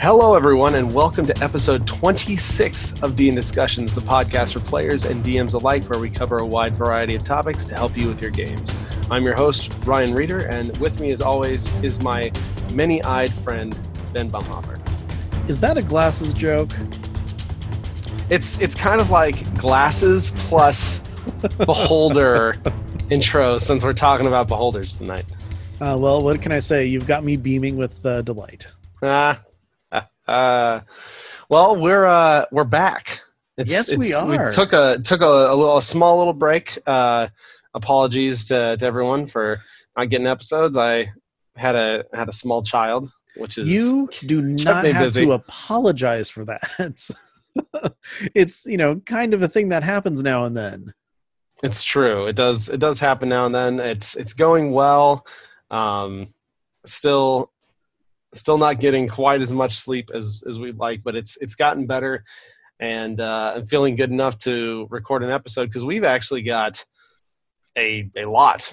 Hello, everyone, and welcome to episode 26 of D&D Discussions, the podcast for players and DMs alike, where we cover a wide variety of topics to help you with your games. I'm your host, Ryan Reeder, and with me, as always, is my many-eyed friend, Ben Bumhopper. Is that a glasses joke? It's it's kind of like glasses plus beholder intro, since we're talking about beholders tonight. Uh, well, what can I say? You've got me beaming with uh, delight. Ah, uh, well, we're uh, we're back. It's, yes, it's, we are. We took a took a, a little a small little break. Uh, apologies to, to everyone for not getting episodes. I had a had a small child, which is you do not have busy. to apologize for that. it's you know kind of a thing that happens now and then. It's true. It does. It does happen now and then. It's it's going well. Um, still still not getting quite as much sleep as as we'd like, but it's it's gotten better, and uh, I'm feeling good enough to record an episode because we've actually got a a lot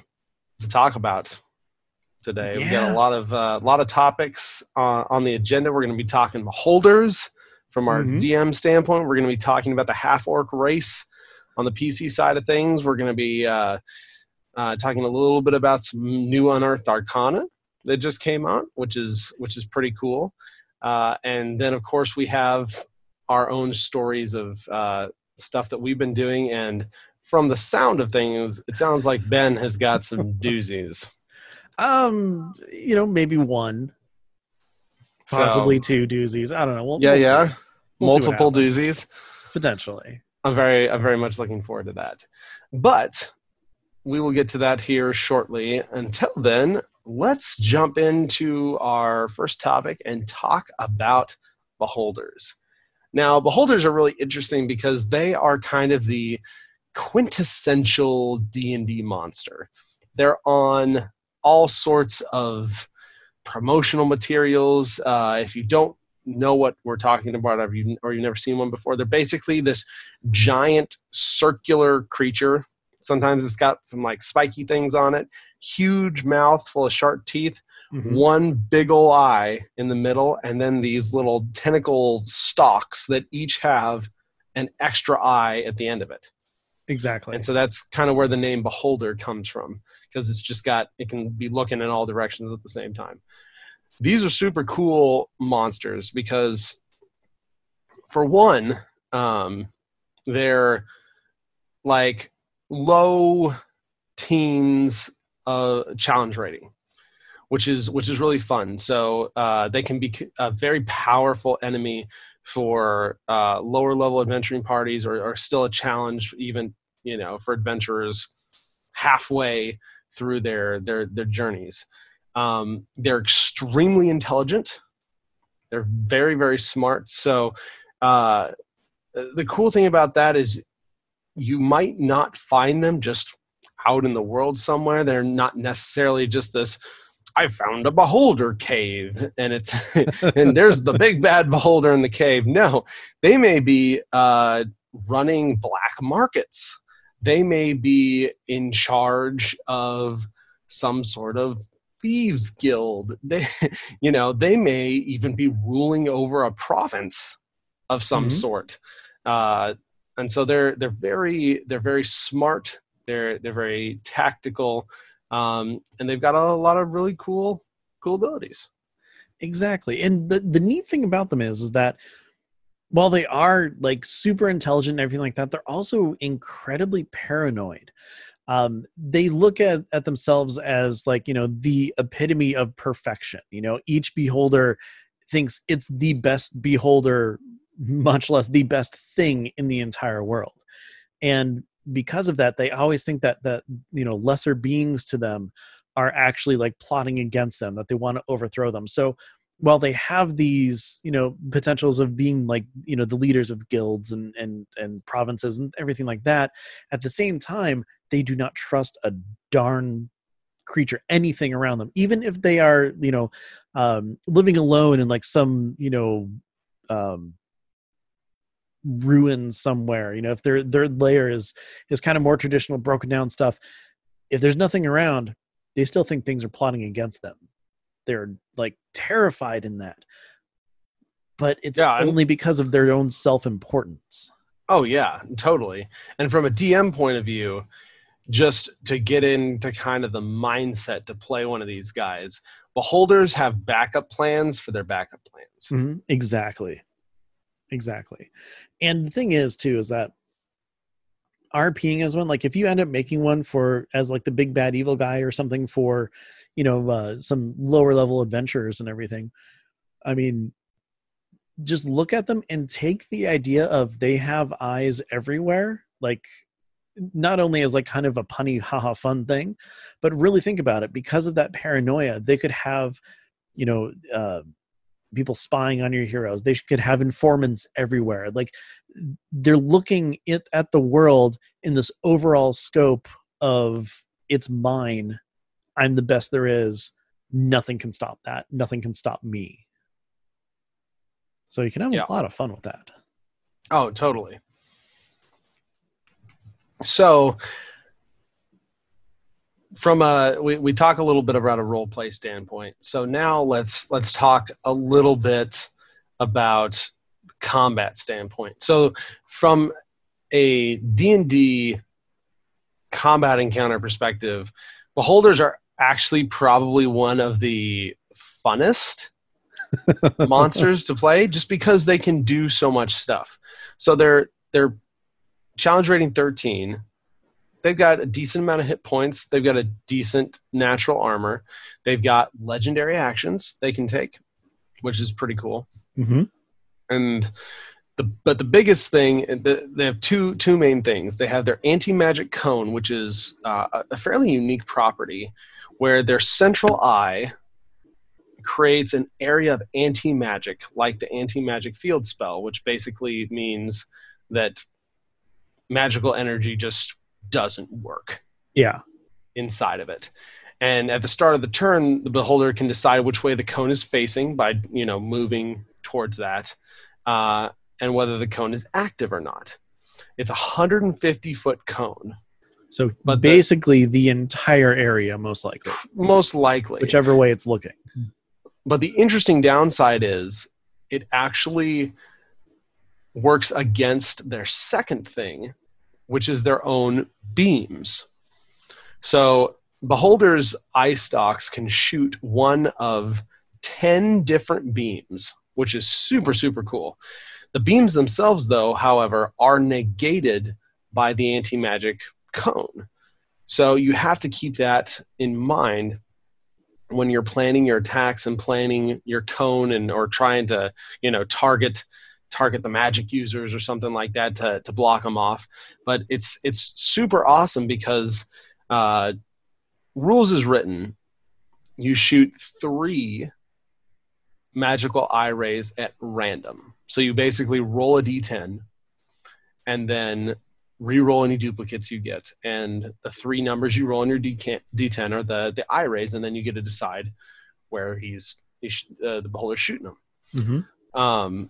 to talk about today. Yeah. We've got a lot of a uh, lot of topics uh, on the agenda. We're going to be talking beholders from our mm-hmm. DM standpoint. We're going to be talking about the half orc race on the PC side of things. We're going to be uh, uh, talking a little bit about some new unearthed arcana that just came out, which is which is pretty cool. Uh, and then of course we have our own stories of uh, stuff that we've been doing. And from the sound of things, it sounds like Ben has got some doozies. Um, you know, maybe one, possibly so, two doozies. I don't know. We'll, yeah, we'll yeah, we'll multiple doozies potentially. I'm very, I'm very much looking forward to that. But we will get to that here shortly. Until then, let's jump into our first topic and talk about beholders. Now, beholders are really interesting because they are kind of the quintessential D&D monster. They're on all sorts of promotional materials. Uh, if you don't know what we're talking about or, you, or you've never seen one before, they're basically this giant circular creature. Sometimes it's got some like spiky things on it huge mouth full of sharp teeth, mm-hmm. one big ol' eye in the middle, and then these little tentacle stalks that each have an extra eye at the end of it. Exactly. And so that's kind of where the name beholder comes from because it's just got it can be looking in all directions at the same time. These are super cool monsters because for one, um, they're like low teens uh, challenge rating, which is which is really fun. So uh, they can be a very powerful enemy for uh, lower level adventuring parties, or, or still a challenge even you know for adventurers halfway through their their their journeys. Um, they're extremely intelligent. They're very very smart. So uh, the cool thing about that is you might not find them just out in the world somewhere. They're not necessarily just this I found a beholder cave and it's and there's the big bad beholder in the cave. No, they may be uh, running black markets. They may be in charge of some sort of thieves guild. They, you know, they may even be ruling over a province of some mm-hmm. sort. Uh, and so they're they're very they're very smart they're they're very tactical, um, and they've got a lot of really cool cool abilities. Exactly, and the the neat thing about them is is that while they are like super intelligent and everything like that, they're also incredibly paranoid. Um, they look at, at themselves as like you know the epitome of perfection. You know, each beholder thinks it's the best beholder, much less the best thing in the entire world. And because of that they always think that that you know lesser beings to them are actually like plotting against them that they want to overthrow them so while they have these you know potentials of being like you know the leaders of guilds and and and provinces and everything like that at the same time they do not trust a darn creature anything around them even if they are you know um living alone in like some you know um ruin somewhere you know if their their lair is is kind of more traditional broken down stuff if there's nothing around they still think things are plotting against them they're like terrified in that but it's Yeah, I'm- only because of their own self-importance. Oh yeah, totally. And from a DM point of view, just to get into kind of the mindset to play one of these guys, beholders have backup plans for their backup plans. Mhm, Exactly. Exactly. And the thing is too is that RPing as one, like if you end up making one for as like the big bad evil guy or something for, you know, uh, some lower level adventurers and everything, I mean, just look at them and take the idea of they have eyes everywhere, like not only as like kind of a punny haha fun thing, but really think about it because of that paranoia, they could have, you know, uh, people spying on your heroes. They could have informants everywhere. Like they're looking it, at the world in this overall scope of it's mine. I'm the best there is. Nothing can stop that. Nothing can stop me. So you can have Yeah. a lot of fun with that. Oh, totally. So from a we, we talk a little bit about a role play standpoint. So now let's let's talk a little bit about combat standpoint. So from a D&D combat encounter perspective, beholders are actually probably one of the funnest monsters to play just because they can do so much stuff. So they're they're challenge rating 13. They've got a decent amount of hit points. They've got a decent natural armor. They've got legendary actions they can take, which is pretty cool. Mm-hmm. And the but the biggest thing they have two two main things. They have their anti magic cone, which is uh, a- a fairly unique property, where their central eye creates an area of anti magic, like the anti magic field spell, which basically means that magical energy just doesn't work Yeah. inside of it. And at the start of the turn, the beholder can decide which way the cone is facing by you know moving towards that, uh, and whether the cone is active or not. It's a 150 foot cone, So But the- basically the entire area, most likely, most likely. whichever way it's looking. But the interesting downside is it actually works against their second thing, which is their own beams. So beholders' eye stalks can shoot one of 10 different beams, which is super, super cool. The beams themselves, though, however, are negated by the anti magic cone. So you have to keep that in mind when you're planning your attacks and planning your cone and or trying to you know target target the magic users or something like that to, to block them off. But it's it's super awesome because uh, rules is written. You shoot three magical eye rays at random. So you basically roll a d10 and then re-roll any duplicates you get. And the three numbers you roll on your D10 d10 are the the eye rays and then you get to decide where he's, he's uh, the beholder's shooting them. Mm-hmm. um,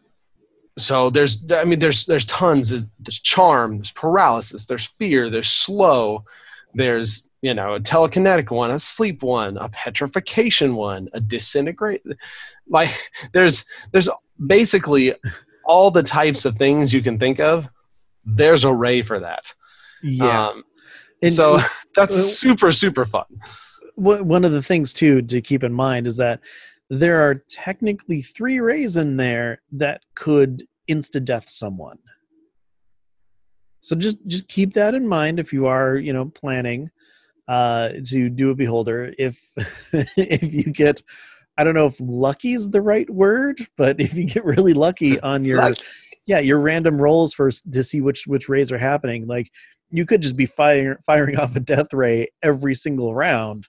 so there's i mean there's there's tons There's- there's charm there's paralysis there's fear there's slow there's you know a telekinetic one a sleep one a petrification one a disintegrate like there's there's basically all the types of things you can think of there's a ray for that Yeah. um, And so that's super super fun one of the things too to keep in mind is that there are technically three rays in there that could insta death someone. So just just keep that in mind if you are you know planning uh to do a beholder. If if you get i don't know if lucky is the right word but if you get really lucky on your Lucky. yeah your random rolls for to see which which rays are happening like you could just be firing firing off a death ray every single round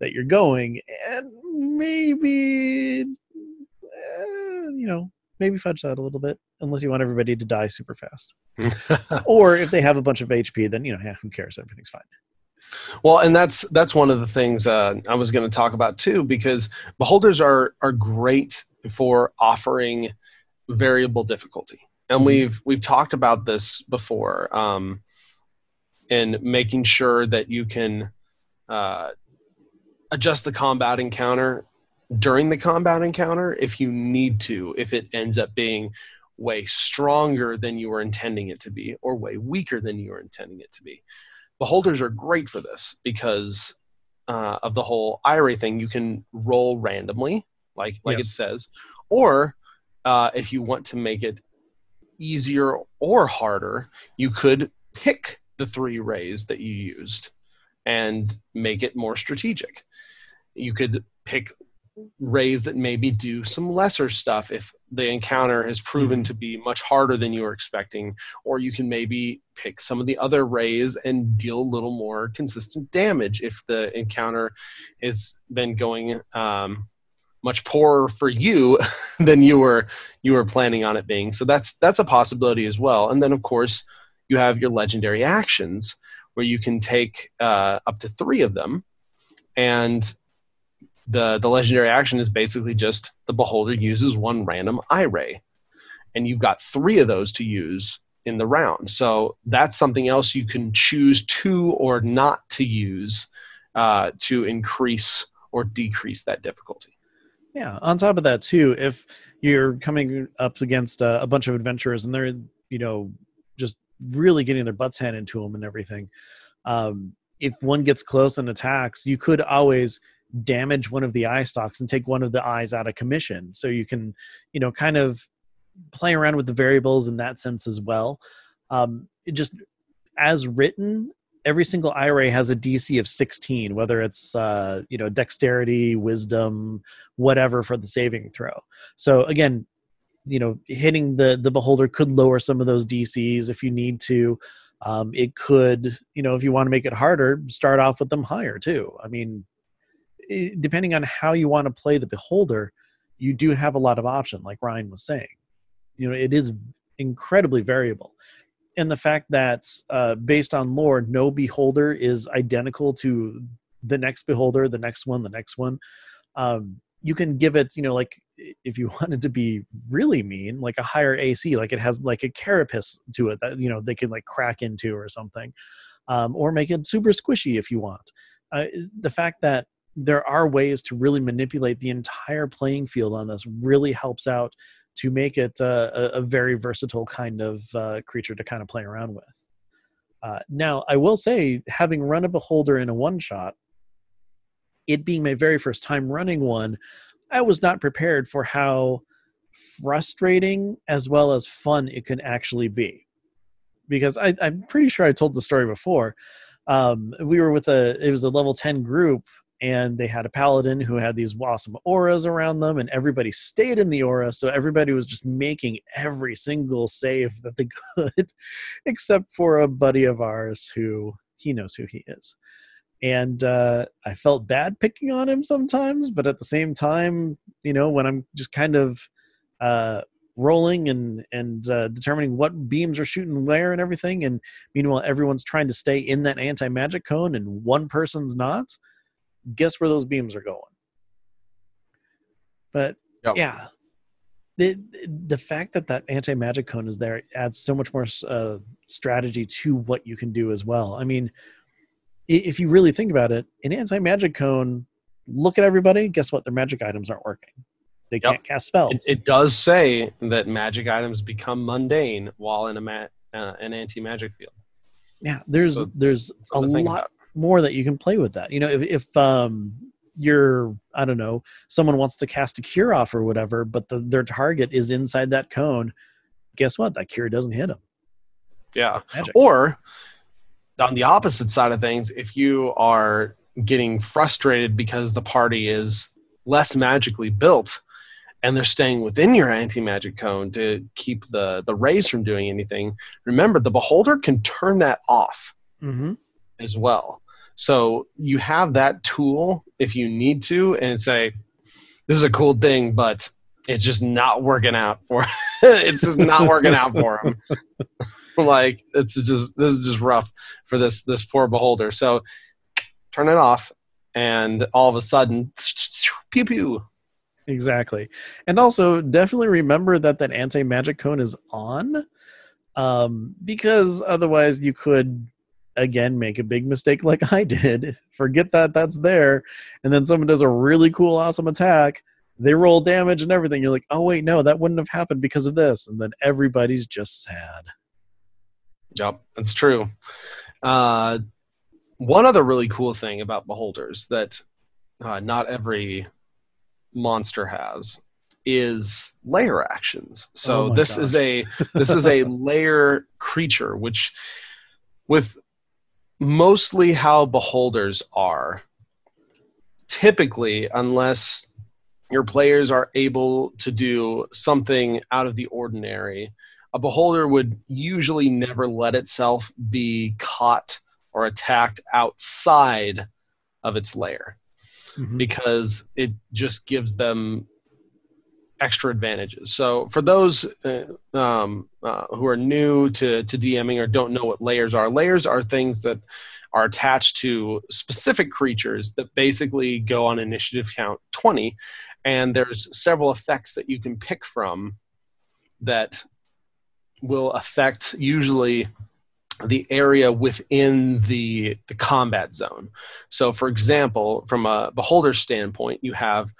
that you're going and maybe eh, you know maybe fudge that a little bit unless you want everybody to die super fast. Or if they have a bunch of hp then you know yeah who cares? Everything's fine. Well, and that's that's one of the things uh, I was going to talk about too, because beholders are are great for offering variable difficulty, and Mhm. we've we've talked about this before, um, in making sure that you can uh, adjust the combat encounter during the combat encounter if you need to, if it ends up being way stronger than you were intending it to be or way weaker than you were intending it to be. Beholders are great for this because uh, of the whole eye ray thing. You can roll randomly, like like yes. it says, or uh, if you want to make it easier or harder, you could pick the three rays that you used and make it more strategic. You could pick rays that maybe do some lesser stuff if the encounter has proven mm-hmm. to be much harder than you were expecting or you can maybe pick some of the other rays and deal a little more consistent damage if the encounter has been going um, much poorer for you than you were you were planning on it being. So that's that's a possibility as well. And then of course you have your legendary actions where you can take uh, up to three of them. And the the legendary action is basically just the beholder uses one random eye ray and you've got three of those to use in the round. So that's something else you can choose to or not to use uh, to increase or decrease that difficulty. Yeah on top of that too if you're coming up against a, bunch of adventurers and they're you know just really getting their butts handed to them and everything um, if one gets close and attacks you could always damage one of the eye stalks and take one of the eyes out of commission. So you can, you know, kind of play around with the variables in that sense as well. Um, it just as written, every single eye ray has a DC of 16, whether it's uh, you know dexterity, wisdom, whatever for the saving throw. So again, you know, hitting the the beholder could lower some of those DCs if you need to. Um, it could, you know, if you want to make it harder, start off with them higher too. I mean, depending on how you want to play the beholder you do have a lot of option like ryan was saying. You know it is incredibly variable. And the fact that uh, based on lore no beholder is identical to the next beholder the next one the next one um, you can give it you know like if you wanted to be really mean like a higher ac like it has like a carapace to it that you know they can like crack into or something um, or make it super squishy if you want. Uh, the fact that there are ways to really manipulate the entire playing field on this really helps out to make it uh, a, a, very versatile kind of uh, creature to kind of play around with. Uh, now i will say having run a beholder in a one shot it being my very first time running one i was not prepared for how frustrating as well as fun it can actually be. Because I, i'm pretty sure i told the story before. Um, we were with a it was a level 10 group and they had a paladin who had these awesome auras around them and everybody stayed in the aura so everybody was just making every single save that they could except for a buddy of ours who he knows who he is. And uh, i felt bad picking on him sometimes but at the same time you know when i'm just kind of uh, rolling and and uh, determining what beams are shooting where and everything and meanwhile everyone's trying to stay in that anti-magic cone and one person's not guess where those beams are going. But yep. yeah, the the fact that that anti magic cone is there adds so much more uh, strategy to what you can do as well. I mean, if you really think about it, an anti magic cone, look at everybody. Guess what? Their magic items aren't working. They yep. can't cast spells. It, it, does say that magic items become mundane while in a ma- uh, an anti magic field. Yeah, there's so there's a lot more that you can play with that. You know, if, if um, you're, I don't know, someone wants to cast a cure off or whatever, but the, their target is inside that cone, guess what? That cure doesn't hit them. Yeah. Or on the opposite side of things, if you are getting frustrated because the party is less magically built and they're staying within your anti-magic cone to keep the the rays from doing anything remember the beholder can turn that off mm-hmm. as well so you have that tool if you need to, and say, "This is a cool thing, but it's just not working out for. it's just not working out for him. like it's just this is just rough for this this poor beholder. So turn it off, and all of a sudden, pew pew. Exactly, and also definitely remember that that anti magic cone is on, um, because otherwise you could again make a big mistake like I did, forget that that's there, and then someone does a really cool, awesome attack. They roll damage and everything. You're like, oh wait, no, that wouldn't have happened because of this, and then everybody's just sad. Yep, that's true. Uh, one other really cool thing about beholders that uh, not every monster has is lair actions. So Oh this is a this is a lair creature, which with mostly how beholders are, typically, unless your players are able to do something out of the ordinary, a beholder would usually never let itself be caught or attacked outside of its lair Mhm. because it just gives them extra advantages. So for those uh, um, uh, who are new to, to DMing or don't know what lairs are, lairs are things that are attached to specific creatures that basically go on initiative count 20. And there's several effects that you can pick from that will affect usually the area within the, the combat zone. So, for example, from a beholder standpoint, you have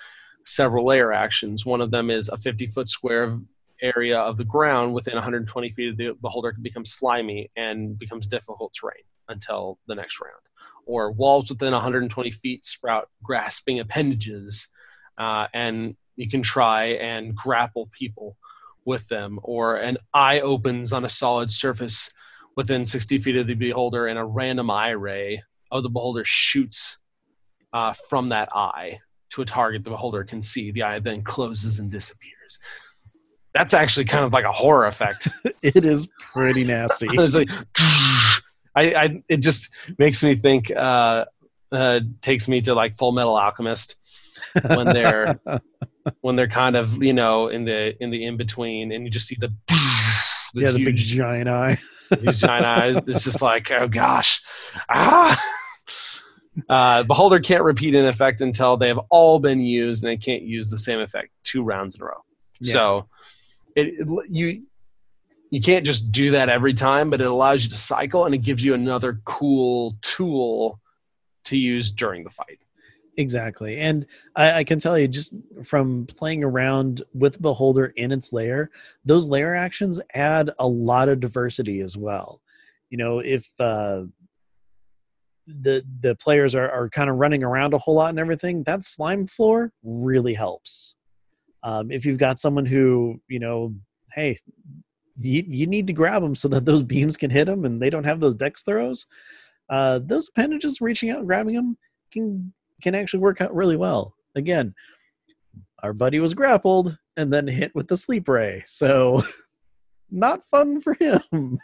several lair actions. One of them is a 50 foot square area of the ground within 120 feet of the beholder can become slimy and becomes difficult terrain until the next round. Or walls within 120 feet sprout grasping appendages, uh, and you can try and grapple people with them. Or an eye opens on a solid surface within 60 feet of the beholder, and a random eye ray of the beholder shoots uh, from that eye to a target the beholder can see. The eye then closes and disappears. That's actually kind of like a horror effect. it is pretty nasty. It's like, I, I, it just makes me think. Uh, uh, takes me to like Fullmetal Alchemist when they're when they're kind of you know in the in the in between, and you just see the, the yeah, the big giant eye. these giant eye. It's just like, oh gosh, ah. Uh, Beholder can't repeat an effect until they have all been used, and it can't use the same effect two rounds in a row. Yeah. So, it, it- you you can't just do that every time, but it allows you to cycle, and it gives you another cool tool to use during the fight. Exactly. And I, I can tell you just from playing around with Beholder in its lair, those lair actions add a lot of diversity as well. You know, if uh, the the players are, are kind of running around a whole lot and everything, that slime floor really helps. Um, if you've got someone who, you know, hey, you, you need to grab them so that those beams can hit them and they don't have those dex throws, uh, those appendages reaching out and grabbing them can can actually work out really well. Again, our buddy was grappled and then hit with the sleep ray, so not fun for him.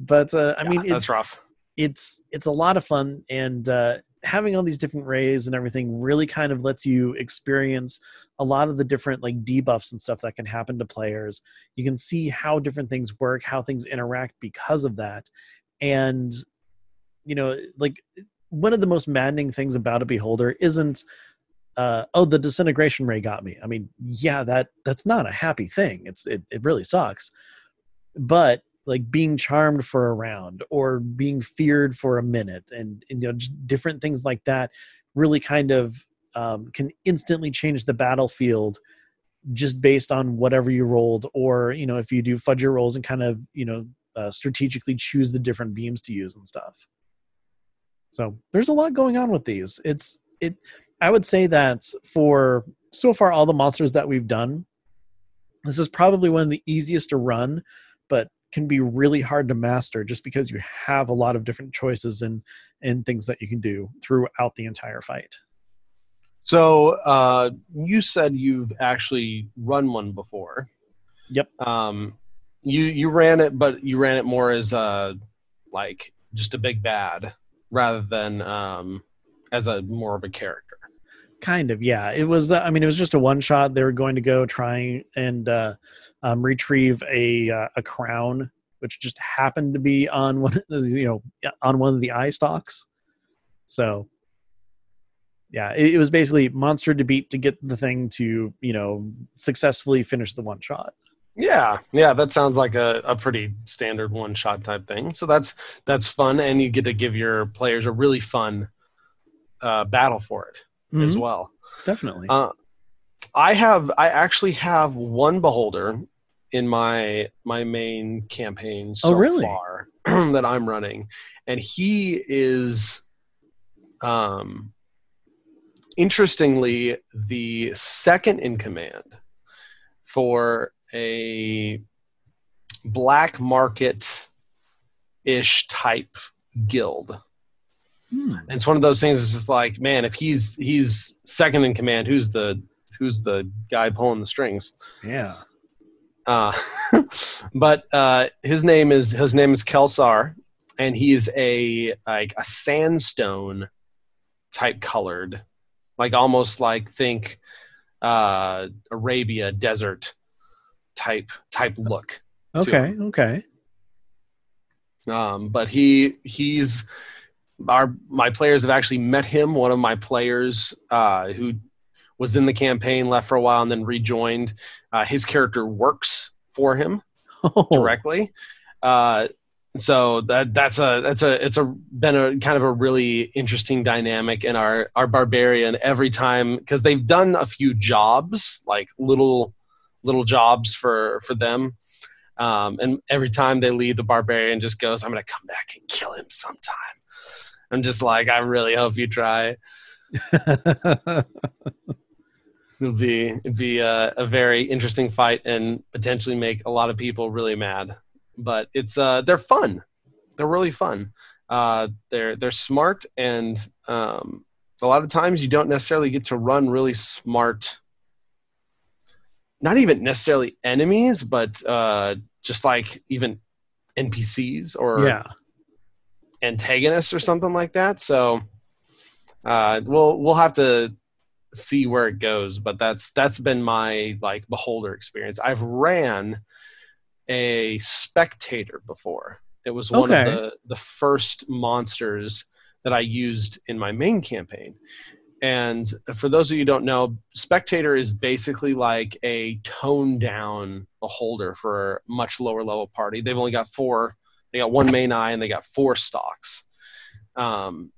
But uh, I mean, Yeah, it's that's rough. It's it's a lot of fun, and uh, having all these different rays and everything really kind of lets you experience a lot of the different like debuffs and stuff that can happen to players. You can see how different things work, how things interact because of that, and you know, like one of the most maddening things about a beholder isn't uh, oh the disintegration ray got me. I mean yeah that that's not a happy thing. It's it, it really sucks. But like being charmed for a round or being feared for a minute and, and you know different things like that really kind of um, can instantly change the battlefield just based on whatever you rolled or you know if you do fudge your rolls and kind of you know uh, strategically choose the different beams to use and stuff so there's a lot going on with these. It's it. I would say that for so far all the monsters that we've done, this is probably one of the easiest to run, can be really hard to master just because you have a lot of different choices and and things that you can do throughout the entire fight. So uh, you said you've actually run one before. Yep. Um, you you ran it, but you ran it more as a like just a big bad rather than um, as a more of a character. Kind of, yeah. It was. Uh, I mean, it was just a one shot. They were going to go trying and uh, um, retrieve a uh, a crown, which just happened to be on one, of the, you know, on one of the eye stalks. So, yeah, it, it was basically monster to beat to get the thing to you know successfully finish the one shot. Yeah, yeah, that sounds like a, a pretty standard one shot type thing. So that's that's fun, and you get to give your players a really fun uh, battle for it as Mhm, well. Definitely. Uh, I have I actually have one beholder in my my main campaign so Oh, really? far that I'm running, and he is, um, interestingly, the second in command for a black market ish type guild. Hmm. And it's one of those things. It's just like, man, if he's he's second in command, who's the who's the guy pulling the strings? Yeah. Uh, but uh, his name is his name is Kelsar, and he's a like a sandstone type colored, like almost like think uh, Arabia desert type type look. Okay. Okay. Um, but he he's our my players have actually met him. One of my players uh, who was in the campaign left for a while and then rejoined. Uh, his character works for him Oh, directly. Uh, so that that's a that's a it's a been a kind of a really interesting dynamic in our our barbarian every time because they've done a few jobs like little little jobs for for them um, and every time they leave the barbarian just goes i'm gonna come back and kill him sometime i'm just like i really hope you try it'll be it'd be a, a very interesting fight and potentially make a lot of people really mad but it's uh they're fun they're really fun uh they're they're smart and um a lot of times you don't necessarily get to run really smart not even necessarily enemies but uh just like even npcs or yeah. antagonists or something like that. So uh, we'll we'll have to see where it goes, but that's that's been my like beholder experience. I've ran a spectator before. It was one Okay. of the the first monsters that I used in my main campaign. And for those of you who don't know, spectator is basically like a toned down beholder for a much lower level party. They've only got four they got one main eye and they got four stalks um,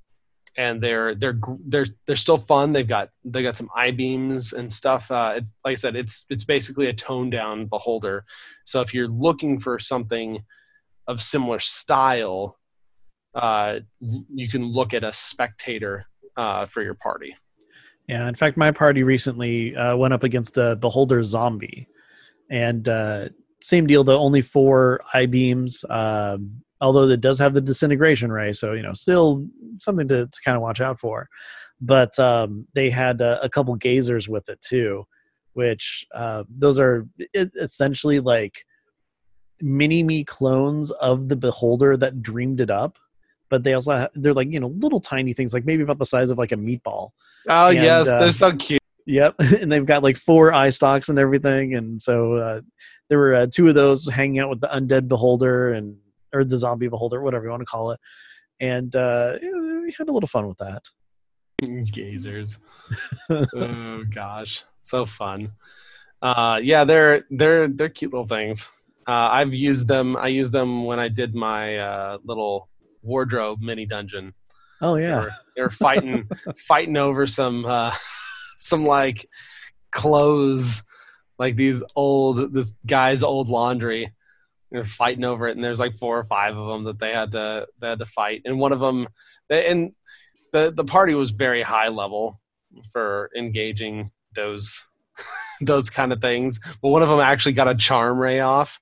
and they're they're they're they're still fun. They've got they got some eye beams and stuff. Uh, it, like i said it's it's basically a toned down beholder. So if you're looking for something of similar style uh, you can look at a spectator uh, for your party. Yeah, in fact, my party recently uh, went up against a beholder zombie, and uh, same deal. The only four eye beams, um, although it does have the disintegration ray, so you know, still something to, to kind of watch out for. But um, they had uh, a couple gazers with it too, which uh, those are essentially like mini me clones of the beholder that dreamed it up. But they also ha- they're like you know little tiny things like maybe about the size of like a meatball oh And, yes they're so cute Yep, and they've got like four eye stalks and everything, and so uh, there were uh, two of those hanging out with the undead beholder and or the zombie beholder, whatever you want to call it, and uh, we had a little fun with that. gazers. Oh gosh. So fun. Uh yeah they're they're they're cute little things. Uh i've used them i used them when i did my uh little wardrobe mini dungeon. Oh they yeah, were, they were fighting fighting over some uh some like clothes like these old this guy's old laundry they're fighting over it and there's like four or five of them that they had to they had to fight and one of them and the the party was very high level for engaging those those kind of things but one of them actually got a charm ray off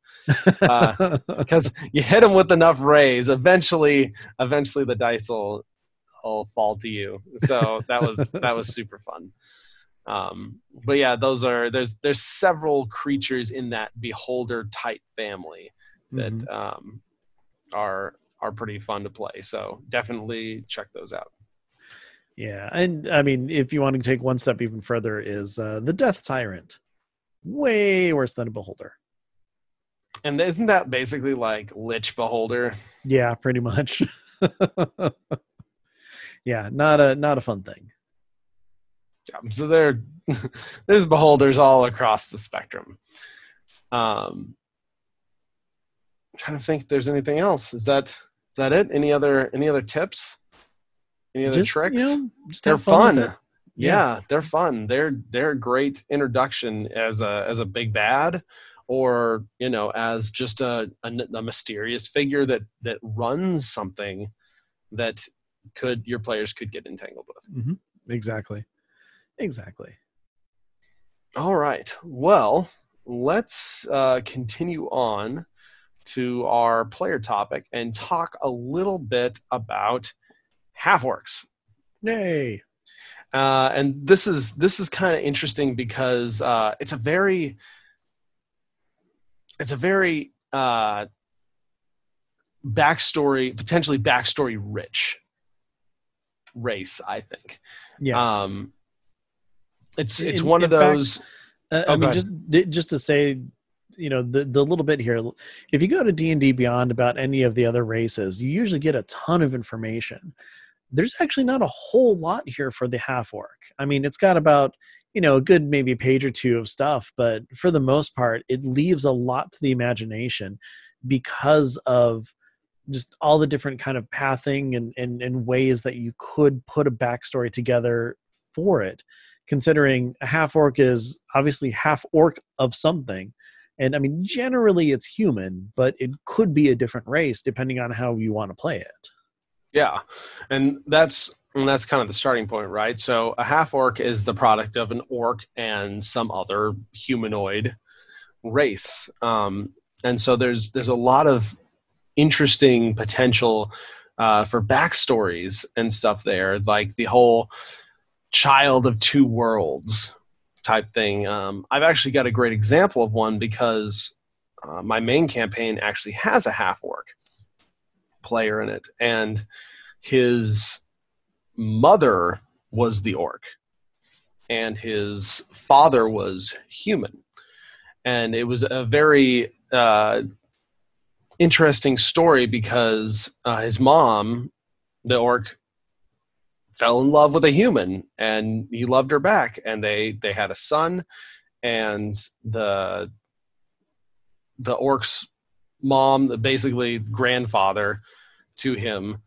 uh, because you hit them with enough rays eventually eventually the dice will will fall to you so that was that was super fun um but yeah those are there's there's several creatures in that beholder type family that Mhm. um are are pretty fun to play so definitely check those out yeah, and I mean, if you want to take one step even further, is uh, the Death Tyrant, way worse than a beholder. and isn't that basically like lich beholder Yeah, pretty much. yeah, not a not a fun thing. Yeah, so there there's beholders all across the spectrum Um, I'm trying to think if there's anything else. Is that is that it? Any other any other tips? Any other Just, tricks? You know, they're fun. fun. it. Yeah. they're fun. They're they're a great introduction as a as a big bad, or you know, as just a, a, a mysterious figure that that runs something that could your players could get entangled with. Mhm. Exactly. Exactly. All right. Well, let's uh, continue on to our player topic and talk a little bit about half orcs. Yay. Uh, and this is this is kind of interesting because uh, it's a very it's a very uh, backstory potentially backstory rich race. I think. Yeah. Um, it's In- it's one of in fact, those. Uh, Oh, I mean, just just to say, you know, the the little bit here. If you go to D and D Beyond about any of the other races, you usually get a ton of information. There's actually not a whole lot here for the half orc. I mean, it's got about you know a good maybe page or two of stuff, but for the most part, it leaves a lot to the imagination because of just all the different kind of pathing and, and, and ways that you could put a backstory together for it considering a half orc is obviously half orc of something. And i mean generally it's human but it could be a different race depending on how you want to play it. Yeah, and that's and that's kind of the starting point, right? So a half orc is the product of an orc and some other humanoid race, um, and so there's there's a lot of interesting potential uh, for backstories and stuff there, like the whole child of two worlds type thing. Um, I've actually got a great example of one because uh, my main campaign actually has a half orc player in it, and his mother was the orc, and his father was human, and it was a very uh, interesting story because uh, his mom, the orc, fell in love with a human, and he loved her back, and they they had a son, and the the orc's mom, basically grandfather to him,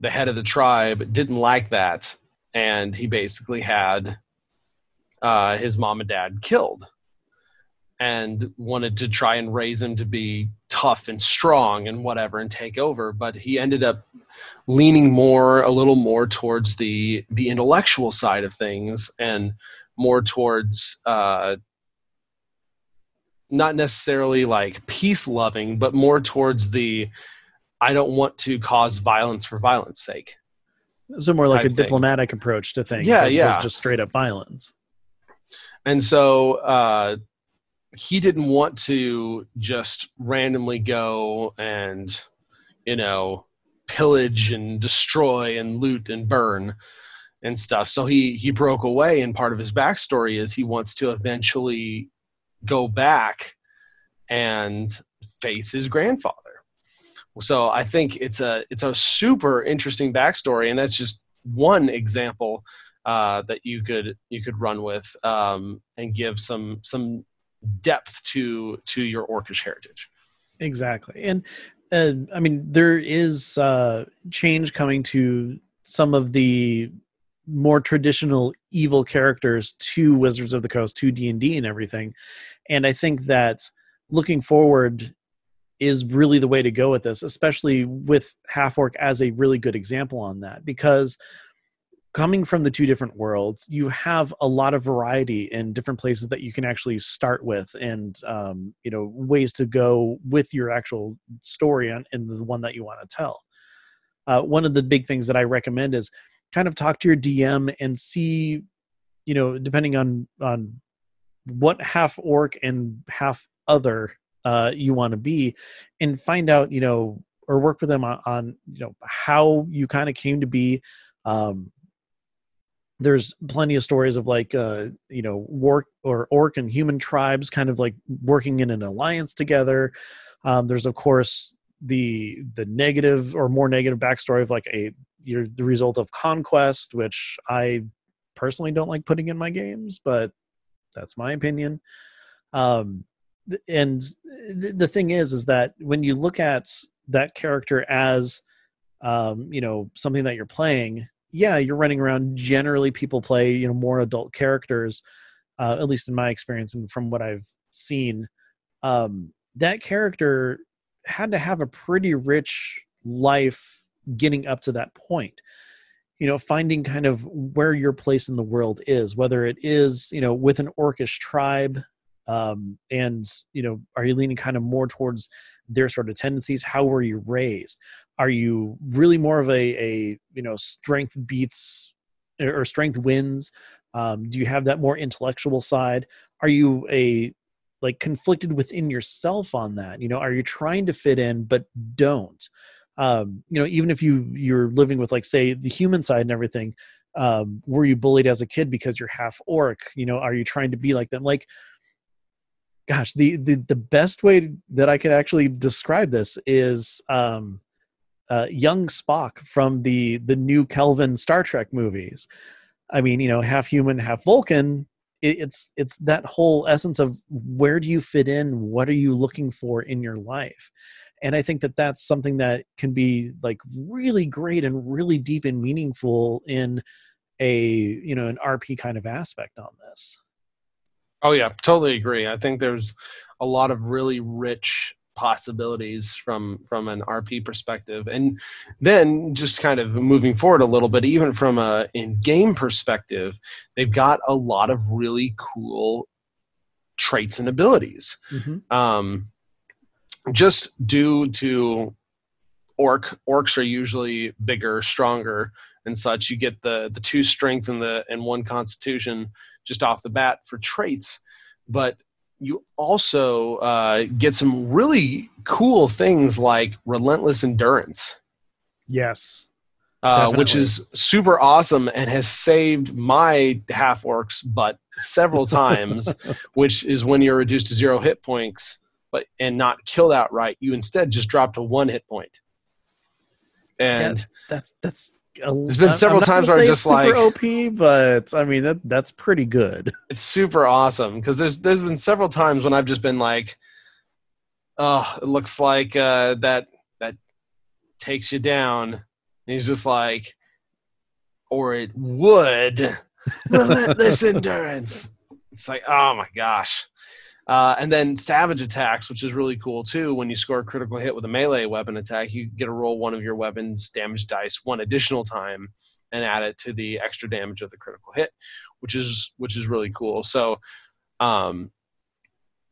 the head of the tribe, didn't like that, and he basically had uh, his mom and dad killed, and wanted to try and raise him to be tough and strong and whatever and take over. But he ended up leaning more, a little more towards the the intellectual side of things and more towards. Uh, not necessarily like peace loving, but more towards the I don't want to cause violence for violence sake. so more like a thing. diplomatic approach to things Yeah, as yeah. just straight up violence And so uh, he didn't want to just randomly go and, you know, pillage and destroy and loot and burn and stuff. So he he broke away, and part of his backstory is he wants to eventually go back and face his grandfather. So I think it's a it's a super interesting backstory, and that's just one example uh, that you could you could run with um, and give some some depth to to your orcish heritage. exactly and uh, i mean there is uh change coming to some of the more traditional evil characters to wizards of the coast to d&d and everything. And i think that looking forward is really the way to go with this especially with half orc as a really good example on that because coming from the two different worlds you have a lot of variety in different places that you can actually start with and um, you know ways to go with your actual story and, and the one that you want to tell. Uh, one of the big things that i recommend is kind of talk to your dm and see you know depending on on what half orc and half other uh, you want to be and find out you know or work with them on, on you know how you kind of came to be um, there's plenty of stories of like uh you know orc or orc and human tribes kind of like working in an alliance together. Um there's of course the the negative or more negative backstory of like a you're the result of conquest which i personally don't like putting in my games but that's my opinion. Um and the, the thing is is that when you look at that character as um, you know something that you're playing yeah you're running around generally people play you know more adult characters uh, at least in my experience and from what i've seen. Um, that character had to have a pretty rich life getting up to that point you know finding kind of where your place in the world is whether it is you know with an orcish tribe um, and you know are you leaning kind of more towards their sort of tendencies? How were you raised are you really more of a, a you know strength beats or strength wins? Um, do you have that more intellectual side? Are you a like conflicted within yourself on that? You know are you trying to fit in but don't? Um, you know even if you you're living with like say the human side and everything um, were you bullied as a kid because you're half orc? You know are you trying to be like them? Like gosh the the, the best way that i could actually describe this is um, uh, young spock from the the new kelvin star trek movies. I mean you know half human half vulcan. It, it's it's that whole essence of where do you fit in? What are you looking for in your life? And i think that that's something that can be like really great and really deep and meaningful in a you know an rp kind of aspect on this. Oh yeah. Totally agree. I think there's a lot of really rich possibilities from from an rp perspective. And then just kind of moving forward a little bit even from a in game perspective they've got a lot of really cool traits and abilities. Mm-hmm. um, just due to orc orcs are usually bigger stronger and such. You get the the two strength and the and one constitution just off the bat for traits. But you also uh, get some really cool things like relentless endurance yes uh, which is super awesome and has saved my half orcs butt several times which is when you're reduced to zero hit points but and not killed outright. You instead just drop to one hit point. And yeah, that's that's there's been several times where I'm just like OP, but I mean that that's pretty good. It's super awesome because there's there's been several times when I've just been like, oh, it looks like uh, that that takes you down. And he's just like, or it would. Relentless endurance. It's like, oh my gosh. Uh, and then savage attacks, which is really cool too. When you score a critical hit with a melee weapon attack, you get to roll one of your weapon's damage dice one additional time and add it to the extra damage of the critical hit, which is which is really cool. So, um,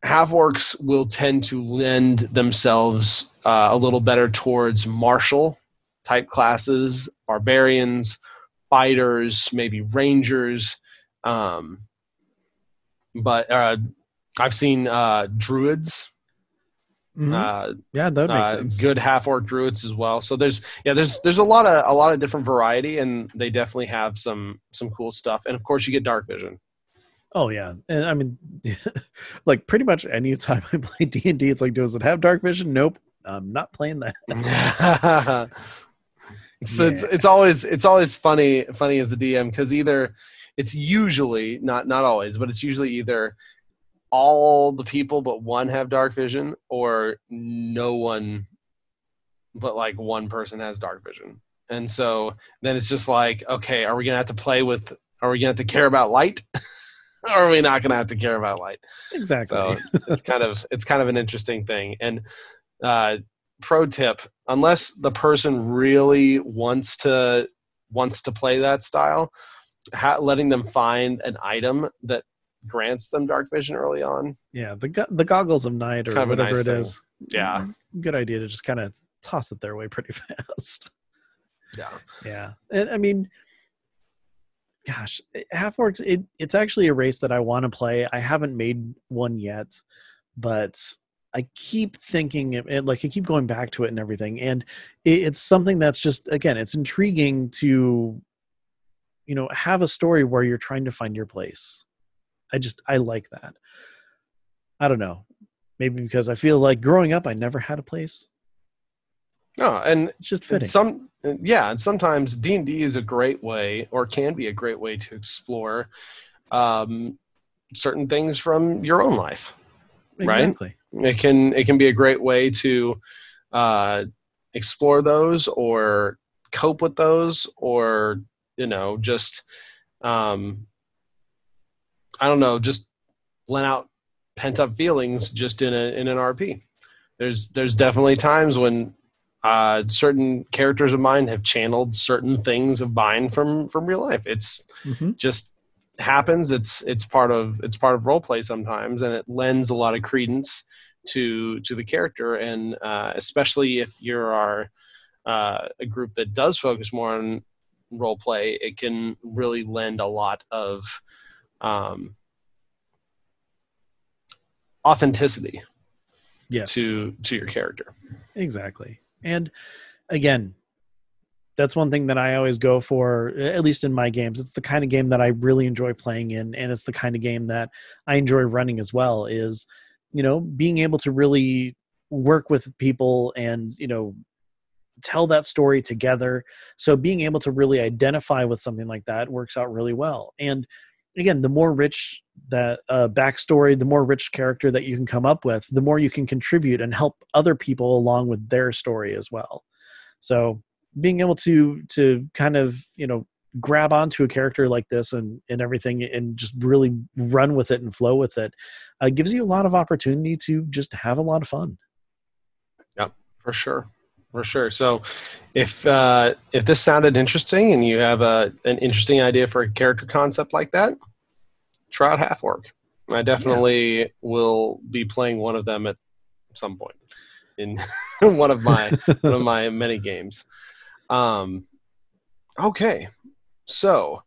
half orcs will tend to lend themselves uh, a little better towards martial type classes, barbarians, fighters, maybe rangers. Um, but uh, I've seen uh, druids. Mm-hmm. Uh, yeah, that makes uh, sense. Good half orc druids as well. So there's yeah there's there's a lot of a lot of different variety, and they definitely have some some cool stuff. And of course, you get dark vision. Oh yeah, and I mean, like pretty much any time I play D and D, it's like, does it have dark vision? Nope, I'm not playing that. it's, yeah. it's it's always it's always funny funny as a DM because either it's usually not not always, but it's usually either all the people but one have dark vision or no one but like one person has dark vision. And so then it's just like okay are we gonna have to play with are we gonna have to care about light? Or are we not gonna have to care about light? Exactly. so it's kind of it's kind of an interesting thing. And uh pro tip unless the person really wants to wants to play that style ha- letting them find an item that grants them dark vision early on. Yeah, the the goggles of night or kind whatever nice it thing. is. Yeah, mm-hmm. good idea to just kind of toss it their way pretty fast. Yeah, yeah, and I mean, gosh, half orcs. It, it's actually a race that I want to play. I haven't made one yet, but I keep thinking it, like I keep going back to it and everything, and it, it's something that's just again, it's intriguing to you know have a story where you're trying to find your place I just I like that. I don't know. Maybe because I feel like growing up I never had a place. No, and it's just fitting. Some yeah, and sometimes D and D is a great way, or can be a great way to explore um, certain things from your own life. exactly. right? It can it can be a great way to uh, explore those or cope with those or you know just um, I don't know just let out pent up feelings just in a in an RP. There's there's definitely times when uh, certain characters of mine have channeled certain things of mine from from real life. It's mm-hmm. just happens. It's it's part of it's part of role play sometimes, and it lends a lot of credence to to the character, and uh, especially if you're uh, a group that does focus more on role play, it can really lend a lot of um, authenticity yes. to to your character. Exactly. And again, that's one thing that I always go for, at least in my games. It's the kind of game that I really enjoy playing in, and it's the kind of game that I enjoy running as well. Is you know being able to really work with people and you know tell that story together. So being able to really identify with something like that works out really well. And again, the more rich that uh, backstory, the more rich character that you can come up with, the more you can contribute and help other people along with their story as well. So being able to to kind of you know grab onto a character like this and and everything and just really run with it and flow with it uh, gives you a lot of opportunity to just have a lot of fun. Yeah, for sure for sure. So, if uh, if this sounded interesting and you have a an interesting idea for a character concept like that, try out Half Orc. I definitely yeah. will be playing one of them at some point in one of my one of my many games. Um, okay, so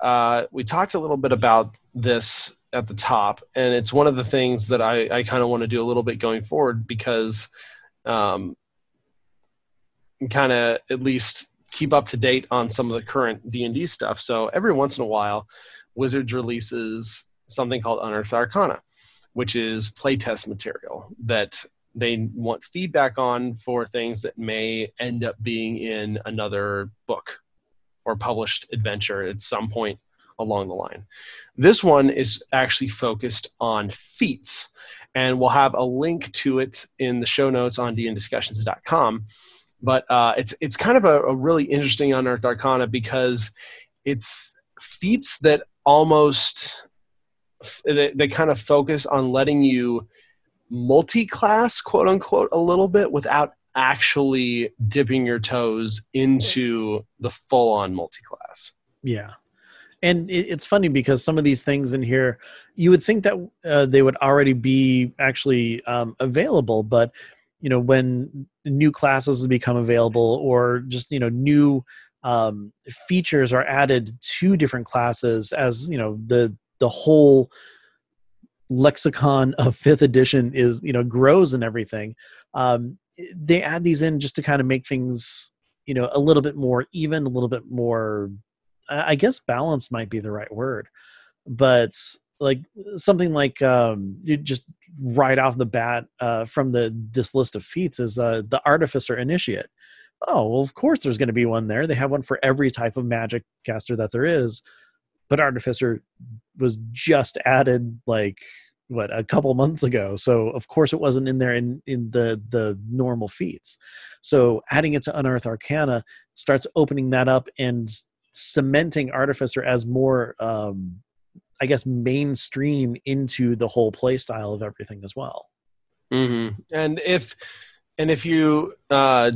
uh, we talked a little bit about this at the top, and it's one of the things that I, I kind of want to do a little bit going forward because um, kind of at least keep up to date on some of the current D&D stuff. So every once in a while, Wizards releases something called Unearthed Arcana, which is playtest material that they want feedback on for things that may end up being in another book or published adventure at some point along the line. This one is actually focused on feats, and we'll have a link to it in the show notes on dndiscussions.com but uh, it's it's kind of a, a really interesting unearthed arcana because it's feats that almost they, they kind of focus on letting you multi-class quote unquote a little bit without actually dipping your toes into the full-on multi-class. Yeah. And it's funny because some of these things in here you would think that uh, they would already be actually um, available but you know when new classes become available or just you know new um, features are added to different classes as you know the the whole lexicon of fifth edition is you know grows and everything. Um, they add these in just to kind of make things you know a little bit more even a little bit more i guess balanced might be the right word. But like something like um, you just right off the bat uh, from the this list of feats is uh, the artificer initiate oh well of course there's going to be one there they have one for every type of magic caster that there is but artificer was just added like what a couple months ago so of course it wasn't in there in in the the normal feats so adding it to unearth arcana starts opening that up and cementing artificer as more um I guess mainstream into the whole play style of everything as well. Mm-hmm. And if and if you uh,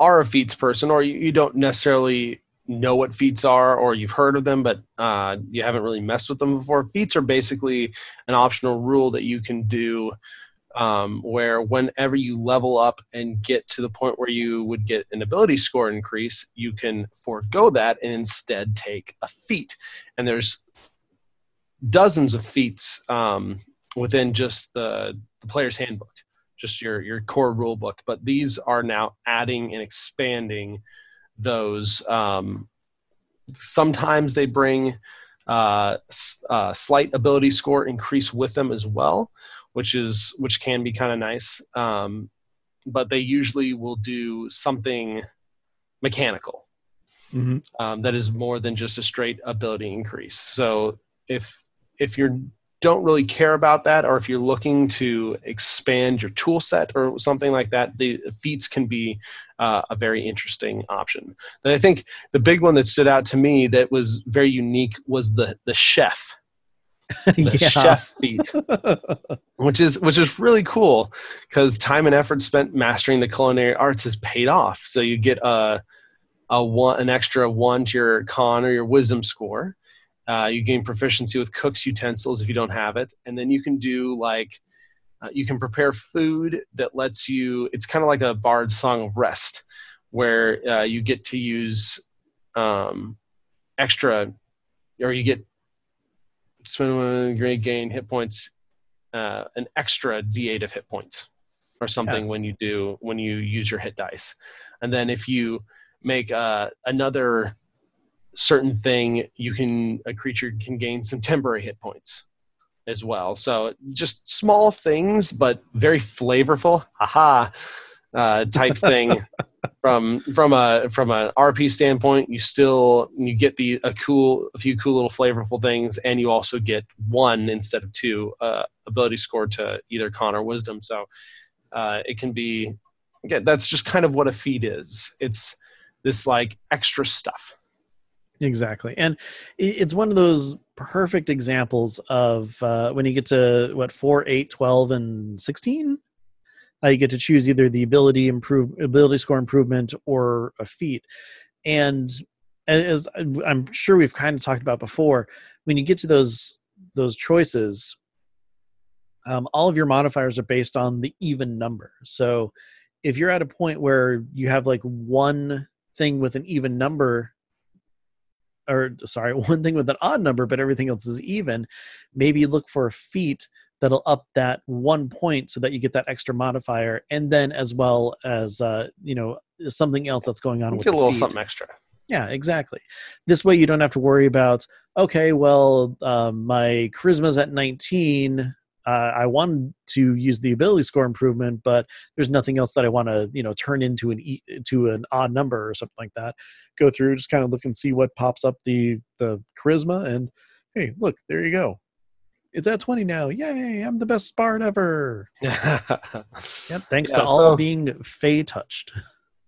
are a feats person, or you, you, don't necessarily know what feats are, or you've heard of them but uh, you haven't really messed with them before, feats are basically an optional rule that you can do. Um, where whenever you level up and get to the point where you would get an ability score increase, you can forego that and instead take a feat. And there's dozens of feats um, within just the, the player's handbook, just your your core rule book. But these are now adding and expanding those. Um, sometimes they bring uh, uh, slight ability score increase with them as well, which is which can be kind of nice. Um, but they usually will do something mechanical mm-hmm. um, that is more than just a straight ability increase. So if if you're don't really care about that, or if you're looking to expand your tool set or something like that, the feats can be uh, a very interesting option. But I think the big one that stood out to me that was very unique was the the chef the yeah. chef feat, which is which is really cool because time and effort spent mastering the culinary arts has paid off. So you get a a one an extra one to your con or your wisdom score. Uh, you gain proficiency with cook's utensils if you don't have it, and then you can do like uh, you can prepare food that lets you. It's kind of like a bard song of rest, where uh, you get to use um, extra, or you get swim great gain hit points, uh, an extra d8 of hit points or something yeah. when you do when you use your hit dice, and then if you make uh, another certain thing, you can a creature can gain some temporary hit points as well. So just small things, but very flavorful. Haha, uh, type thing from from a from an RP standpoint, you still you get the a cool a few cool little flavorful things, and you also get one instead of two uh, ability score to either con or wisdom. So uh, it can be again that's just kind of what a feat is. It's this like extra stuff. Exactly, and it's one of those perfect examples of uh, when you get to what 4 8 12 and 16 uh, you get to choose either the ability improve ability score improvement or a feat. And as I'm sure we've kind of talked about before, when you get to those those choices, um, all of your modifiers are based on the even number. So if you're at a point where you have like one thing with an even number or sorry, one thing with an odd number, but everything else is even, maybe look for a feat that'll up that one point so that you get that extra modifier and then as well as uh, you know something else that's going on you with get a little feed. something extra yeah exactly this way you don't have to worry about okay well um, my charisma's at 19 uh, i want to use the ability score improvement but there's nothing else that i want to you know turn into an e- to an odd number or something like that go through just kind of look and see what pops up the the charisma and hey look there you go it's at 20 now. Yay, I'm the best Bard ever. yep, thanks yeah, to all being Fey touched.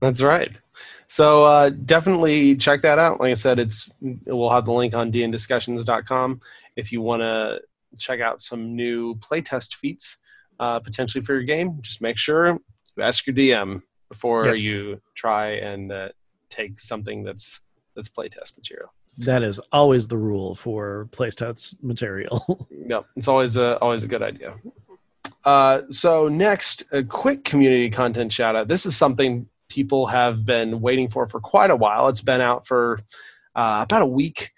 That's right. So uh, definitely check that out. Like I said, it's we'll have the link on dndiscussions.com if you want to check out some new playtest feats uh, potentially for your game. Just make sure you ask your DM before yes. you try and uh, take something that's that's playtest material. That is always the rule for playtest material. yep, it's always a always a good idea. Uh, so next, a quick community content shout out. This is something people have been waiting for for quite a while. It's been out for uh, about a week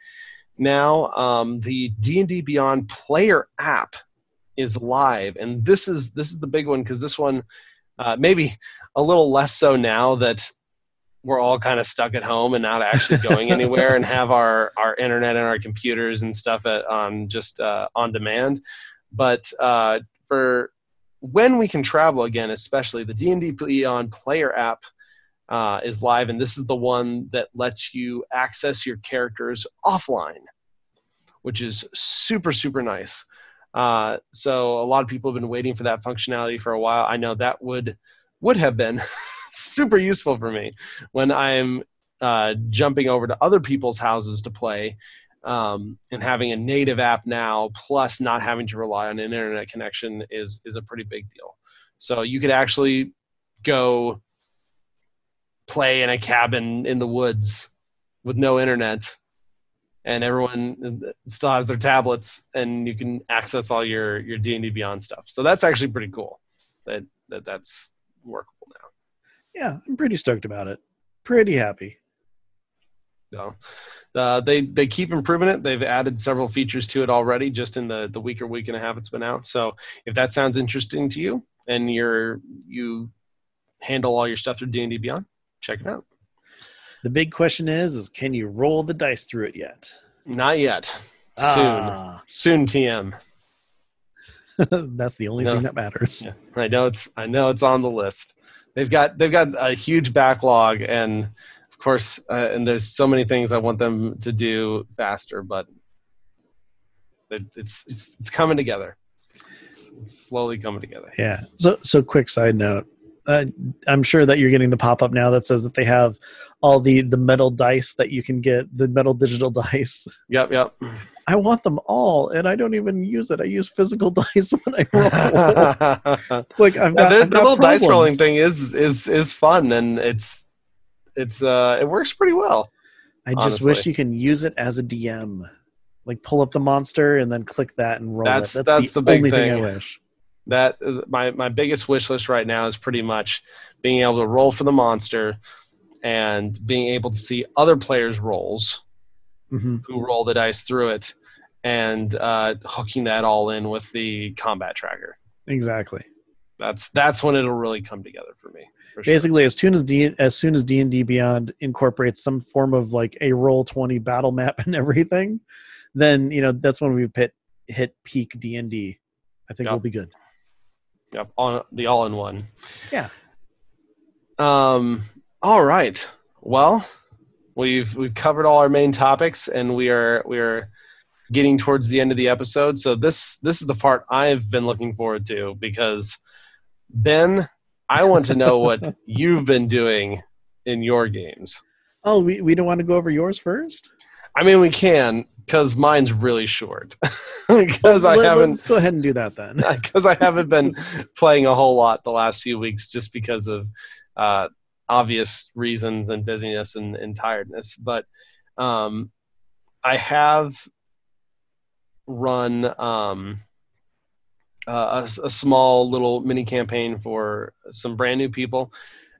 now. Um, the D and D Beyond player app is live, and this is this is the big one because this one uh, maybe a little less so now that we're all kind of stuck at home and not actually going anywhere and have our our internet and our computers and stuff at, on just uh, on demand but uh, for when we can travel again especially the d&d beyond player app uh, is live and this is the one that lets you access your characters offline which is super super nice uh, so a lot of people have been waiting for that functionality for a while i know that would would have been super useful for me when I'm uh, jumping over to other people's houses to play. Um, and having a native app now, plus not having to rely on an internet connection, is is a pretty big deal. So you could actually go play in a cabin in the woods with no internet and everyone still has their tablets and you can access all your your d&d beyond stuff so that's actually pretty cool that, that that's workable now yeah, I'm pretty stoked about it. Pretty happy. So, uh, they they keep improving it. They've added several features to it already, just in the the week or week and a half it's been out. So, if that sounds interesting to you, and you're you handle all your stuff through D and D Beyond, check it out. The big question is: is can you roll the dice through it yet? Not yet. Ah. Soon. Soon. TM. That's the only no. thing that matters. Yeah. I know it's I know it's on the list they've got they've got a huge backlog, and of course, uh, and there's so many things I want them to do faster, but It, it's it's it's coming together. It's, it's slowly coming together. Yeah. So so quick side note. Uh, I'm sure that you're getting the pop up now that says that they have all the the metal dice that you can get the metal digital dice. Yep, yep. I want them all, and I don't even use it. I use physical dice when I roll. it's like I've got, the, I've the got little dice rolling thing is is is fun and it's it's uh it works pretty well. I just wish you can use it as a DM. Like pull up the monster and then click that and roll That's- it. that's the big only thing. I wish. That my my biggest wish list right now is pretty much being able to roll for the monster and being able to see other players' rolls hmm who roll the dice through it and uh, hooking that all in with the combat tracker. Exactly. That's that's when it'll really come together for me. for sure. Basically, as soon as D as soon as D and D Beyond incorporates some form of like a Roll20 battle map and everything, then you know that's when we hit hit peak D and D. I think Yep. we'll be good. Yep, on the all in one. Yeah. Um. All right. Well, we've we've covered all our main topics, and we are we are getting towards the end of the episode. So this this is the part I've been looking forward to because Ben, I want to know what you've been doing in your games. Oh, we, we don't want to go over yours first? I mean, we can because mine's really short because I haven't Let's go ahead and do that then. because I haven't been playing a whole lot the last few weeks just because of uh, obvious reasons and busyness and, and tiredness. But um, I have run um, uh, a, a small little mini campaign for some brand new people,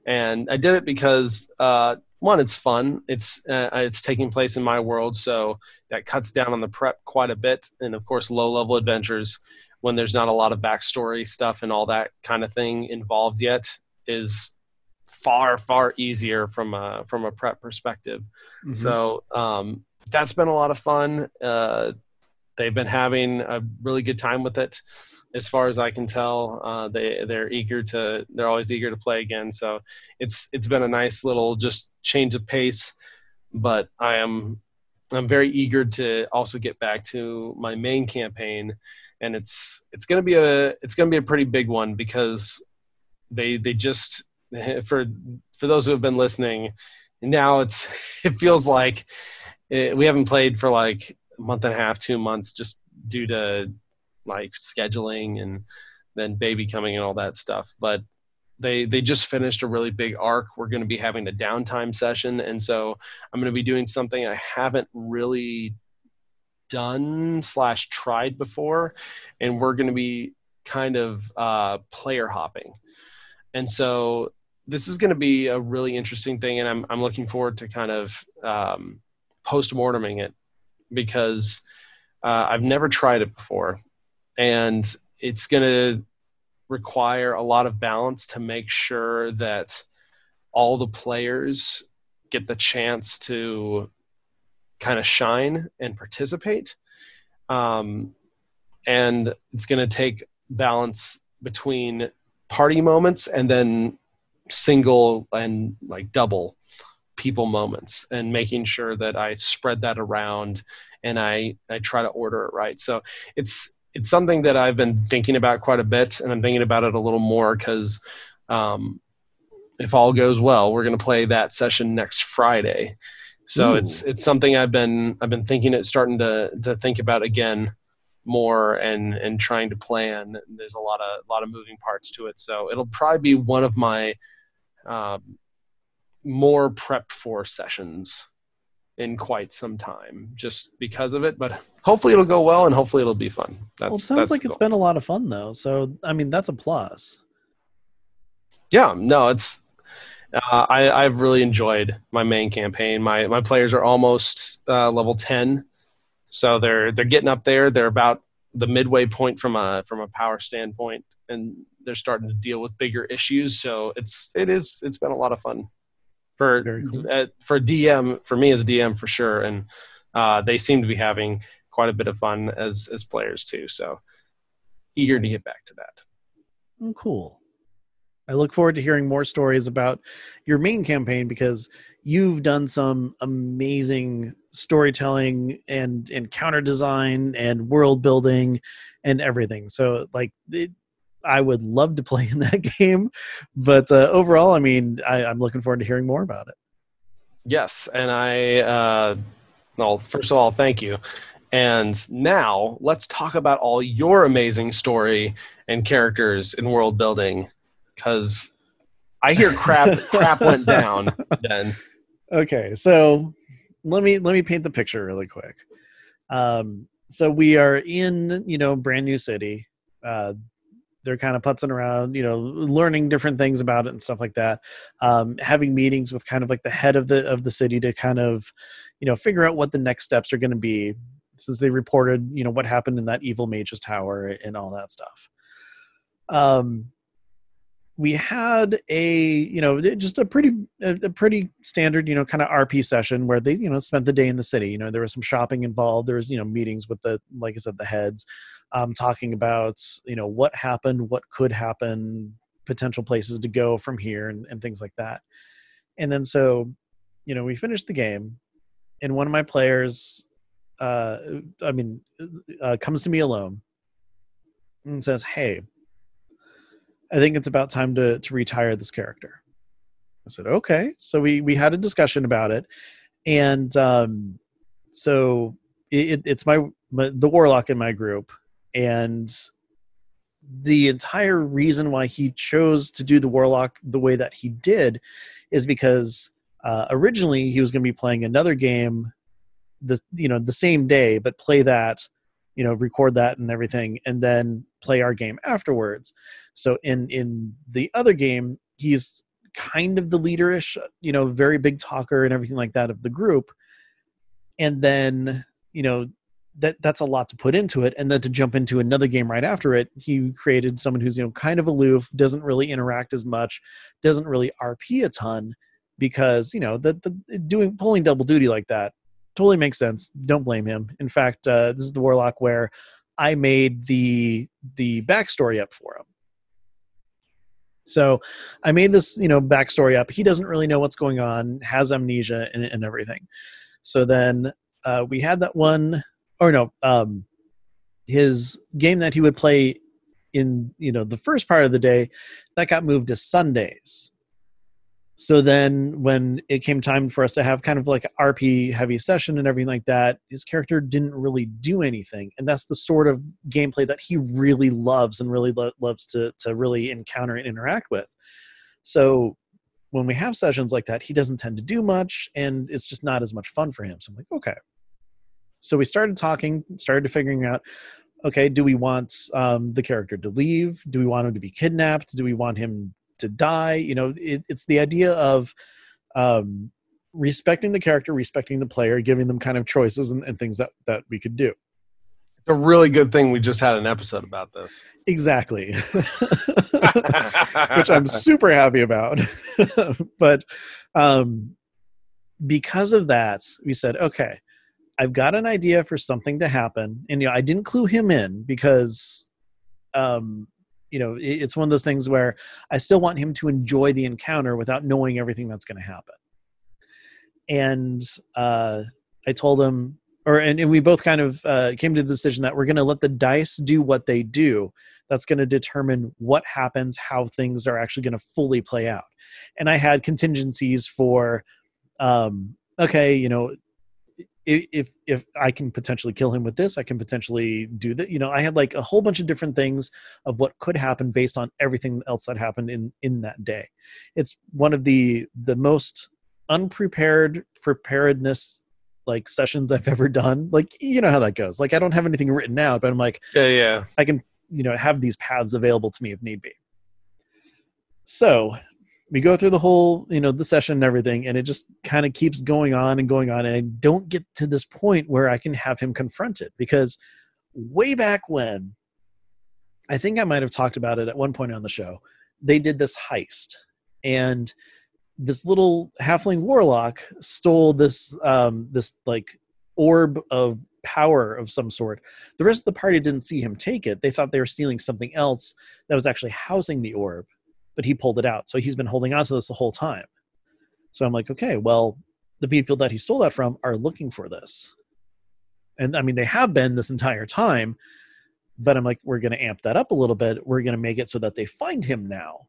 and I did it because uh, one, it's fun. It's uh, it's taking place in my world, so that cuts down on the prep quite a bit, and of course, low level adventures when there's not a lot of backstory stuff and all that kind of thing involved yet is far far easier from a from a prep perspective. Mhm. So um, that's been a lot of fun. Uh, they've been having a really good time with it, as far as I can tell. Uh, they they're eager to they're always eager to play again. So it's it's been a nice little just change of pace. But I am I'm very eager to also get back to my main campaign, and it's it's gonna be a it's gonna be a pretty big one because they they just for for those who have been listening now it's it feels like it, we haven't played for like month and a half two months just due to like scheduling and then baby coming and all that stuff. But they they just finished a really big arc. We're going to be having a downtime session. And so i'm going to be doing something i haven't really done slash tried before. And we're going to be kind of uh, player hopping. And so this is going to be a really interesting thing. And i'm, I'm looking forward to kind of um, post-morteming it because uh, i've never tried it before. And it's going to require a lot of balance to make sure that all the players get the chance to kind of shine and participate. Um, and it's going to take balance between party moments and then single and like double people moments and making sure that I spread that around and I I try to order it right. So it's it's something that I've been thinking about quite a bit and I'm thinking about it a little more because um, if all goes well, we're going to play that session next Friday. So Ooh. it's it's something I've been I've been thinking it starting to to think about again more and and trying to plan. There's a lot of a lot of moving parts to it, so it'll probably be one of my um, more prepped for sessions in quite some time, just because of it. But hopefully it'll go well, and hopefully it'll be fun. That's well, sounds that's like it's been a lot of fun though. So I mean, that's a plus. yeah no it's uh, I, I've really enjoyed my main campaign. My my players are almost uh, level ten, so they're they're getting up there. They're about the midway point from a from a power standpoint, and they're starting to deal with bigger issues. So it's it is it's been a lot of fun for cool. uh, for DM for me as a DM for sure, and uh, they seem to be having quite a bit of fun as as players too. So eager to get back to that. Oh, cool. I look forward to hearing more stories about your main campaign because you've done some amazing storytelling and encounter design and world building and everything. So, like, it, I would love to play in that game, but uh, overall, I mean, I, I'm looking forward to hearing more about it. Yes, and I, uh, well, first of all, thank you. And now let's talk about all your amazing story and characters in world building, because I hear crap crap went down. Then okay, so let me let me paint the picture really quick. Um, so we are in you know brand new city. Uh, they're kind of putzing around, you know, learning different things about it and stuff like that. Um, having meetings with kind of like the head of the of the city to kind of, you know, figure out what the next steps are going to be, since they reported, you know, what happened in that evil mage's tower and all that stuff. Um, we had a you know just a pretty a, pretty standard you know kind of rp session where they you know spent the day in the city you know there was some shopping involved there was you know meetings with the like i said the heads um, talking about you know what happened what could happen potential places to go from here and, and things like that and then so you know we finished the game and one of my players uh i mean uh, comes to me alone and says hey I think it's about time to to retire this character. I said, okay. So we we had a discussion about it, and um, so it, it's my, my the warlock in my group, and the entire reason why he chose to do the warlock the way that he did is because uh, originally he was going to be playing another game the you know the same day but play that you know record that and everything and then play our game afterwards. So in in the other game he's kind of the leaderish you know very big talker and everything like that of the group. And then you know that that's a lot to put into it and then to jump into another game right after it he created someone who's you know kind of aloof doesn't really interact as much doesn't really rp a ton because you know the, the doing pulling double duty like that totally makes sense. Don't blame him. In fact, uh, this is the warlock where I made the the backstory up for him. So I made this, you know, backstory up. He doesn't really know what's going on, has amnesia and, and everything. So then uh, we had that one, or no, um, his game that he would play in, you know, the first part of the day that got moved to Sundays. So then when it came time for us to have kind of like rp heavy session and everything like that his character didn't really do anything. And that's the sort of gameplay that he really loves and really lo- loves to to really encounter and interact with. So when we have sessions like that he doesn't tend to do much and it's just not as much fun for him. So i'm like okay so we started talking started to figuring out okay do we want um, the character to leave? Do we want him to be kidnapped? Do we want him to die? You know it, it's the idea of um, respecting the character respecting the player giving them kind of choices and, and things that that we could do. It's a really good thing we just had an episode about this. Exactly. Which i'm super happy about. But um because of that we said okay i've got an idea for something to happen and you know i didn't clue him in because um you know it's one of those things where i still want him to enjoy the encounter without knowing everything that's going to happen. And uh, i told him or and, and we both kind of uh, came to the decision that we're going to let the dice do what they do. That's going to determine what happens how things are actually going to fully play out. And i had contingencies for um, okay you know if if I can potentially kill him with this, I can potentially do that. You know, I had like a whole bunch of different things of what could happen based on everything else that happened in in that day. It's one of the the most unprepared preparedness like sessions I've ever done. Like you know how that goes. Like I don't have anything written out, but I'm like, yeah, yeah, I can you know have these paths available to me if need be. So we go through the whole you know the session and everything and it just kind of keeps going on and going on and i don't get to this point where i can have him confronted because way back when i think i might have talked about it at one point on the show they did this heist and this little halfling warlock stole this um this like orb of power of some sort. The rest of the party didn't see him take it. They thought they were stealing something else that was actually housing the orb but he pulled it out. So he's been holding on to this the whole time. So I'm like, okay, well, the people that he stole that from are looking for this. And I mean, they have been this entire time, but I'm like, we're going to amp that up a little bit. We're going to make it so that they find him now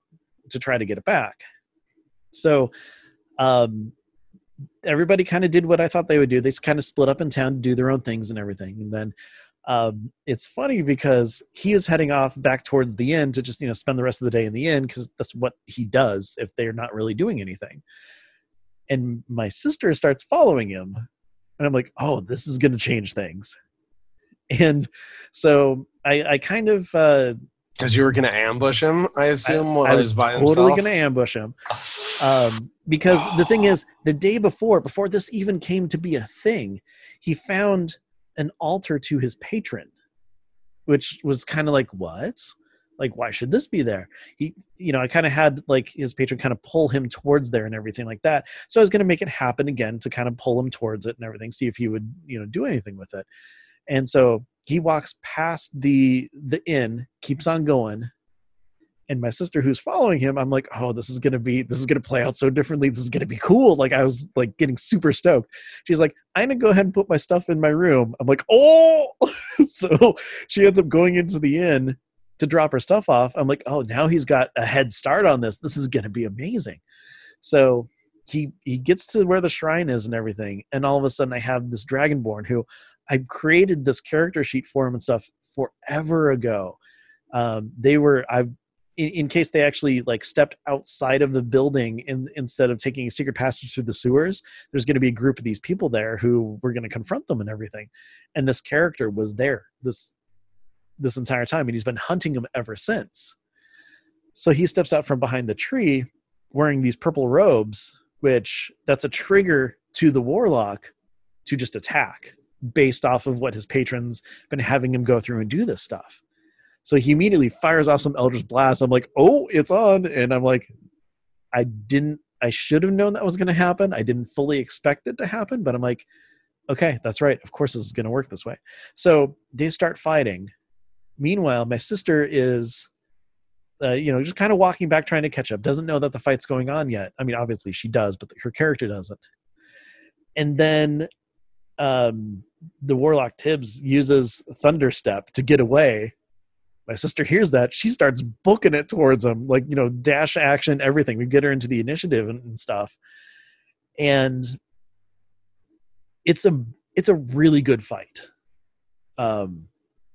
to try to get it back. So, um, everybody kind of did what I thought they would do. They kind of split up in town to do their own things and everything. And then um, it's funny because he is heading off back towards the inn to just you know spend the rest of the day in the inn because that's what he does if they're not really doing anything. And my sister starts following him, and I'm like, oh, this is going to change things. And so I, I kind of uh, because you were going to ambush him, I assume. I, while I was by totally going to ambush him. Um, because the thing is, the day before, before this even came to be a thing, he found an altar to his patron, which was kind of like, what? Like, why should this be there? He, you know, I kind of had like his patron kind of pull him towards there and everything like that. So I was going to make it happen again to kind of pull him towards it and everything, see if he would, you know, do anything with it. And so he walks past the the inn, keeps on going, and my sister who's following him i'm like oh this is gonna be this is gonna play out so differently. This is gonna be cool. Like i was like getting super stoked. She's like i'm gonna go ahead and put my stuff in my room. I'm like oh! So she ends up going into the inn to drop her stuff off. I'm like oh now he's got a head start on this. This is gonna be amazing. So he he gets to where the shrine is and everything and all of a sudden i have this dragonborn who i created this character sheet for him and stuff forever ago. Um, they were i've in, in, case they actually like stepped outside of the building in, instead of taking a secret passage through the sewers there's going to be a group of these people there who were going to confront them and everything. And this character was there this this entire time and he's been hunting them ever since. So he steps out from behind the tree wearing these purple robes which that's a trigger to the warlock to just attack based off of what his patrons been having him go through and do this stuff so he immediately fires off some Eldritch Blast. I'm like, oh, it's on. And I'm like, I didn't, I should have known that was going to happen. I didn't fully expect it to happen, but I'm like, okay, that's right. Of course, this is going to work this way. So they start fighting. Meanwhile, my sister is, uh, you know, just kind of walking back, trying to catch up. Doesn't know that the fight's going on yet. I mean, obviously she does, but her character doesn't. And then um, the warlock Tibbs uses Thunderstep to get away my sister hears that she starts booking it towards him like you know dash action everything. We get her into the initiative and, and, stuff. And it's a it's a really good fight. Um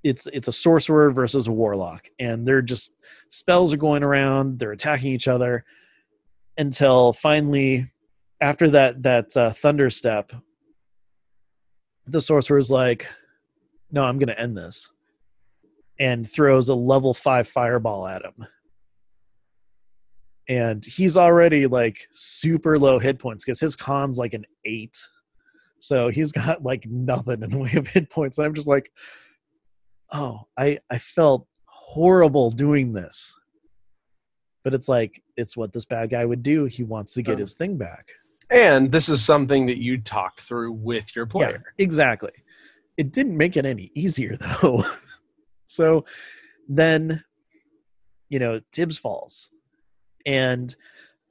it's it's a sorcerer versus a warlock and they're just spells are going around they're attacking each other until finally after that that uh, thunder step the sorcerer's like no i'm gonna end this and throws a level five fireball at him. And he's already like super low hit points because his con's like an eight. So he's got like nothing in the way of hit points. And I'm just like, oh, I, I felt horrible doing this. But it's like, it's what this bad guy would do. He wants to get his thing back. And this is something that you talk through with your player. Yeah, exactly. It didn't make it any easier though. So then, you know, Tibbs falls. And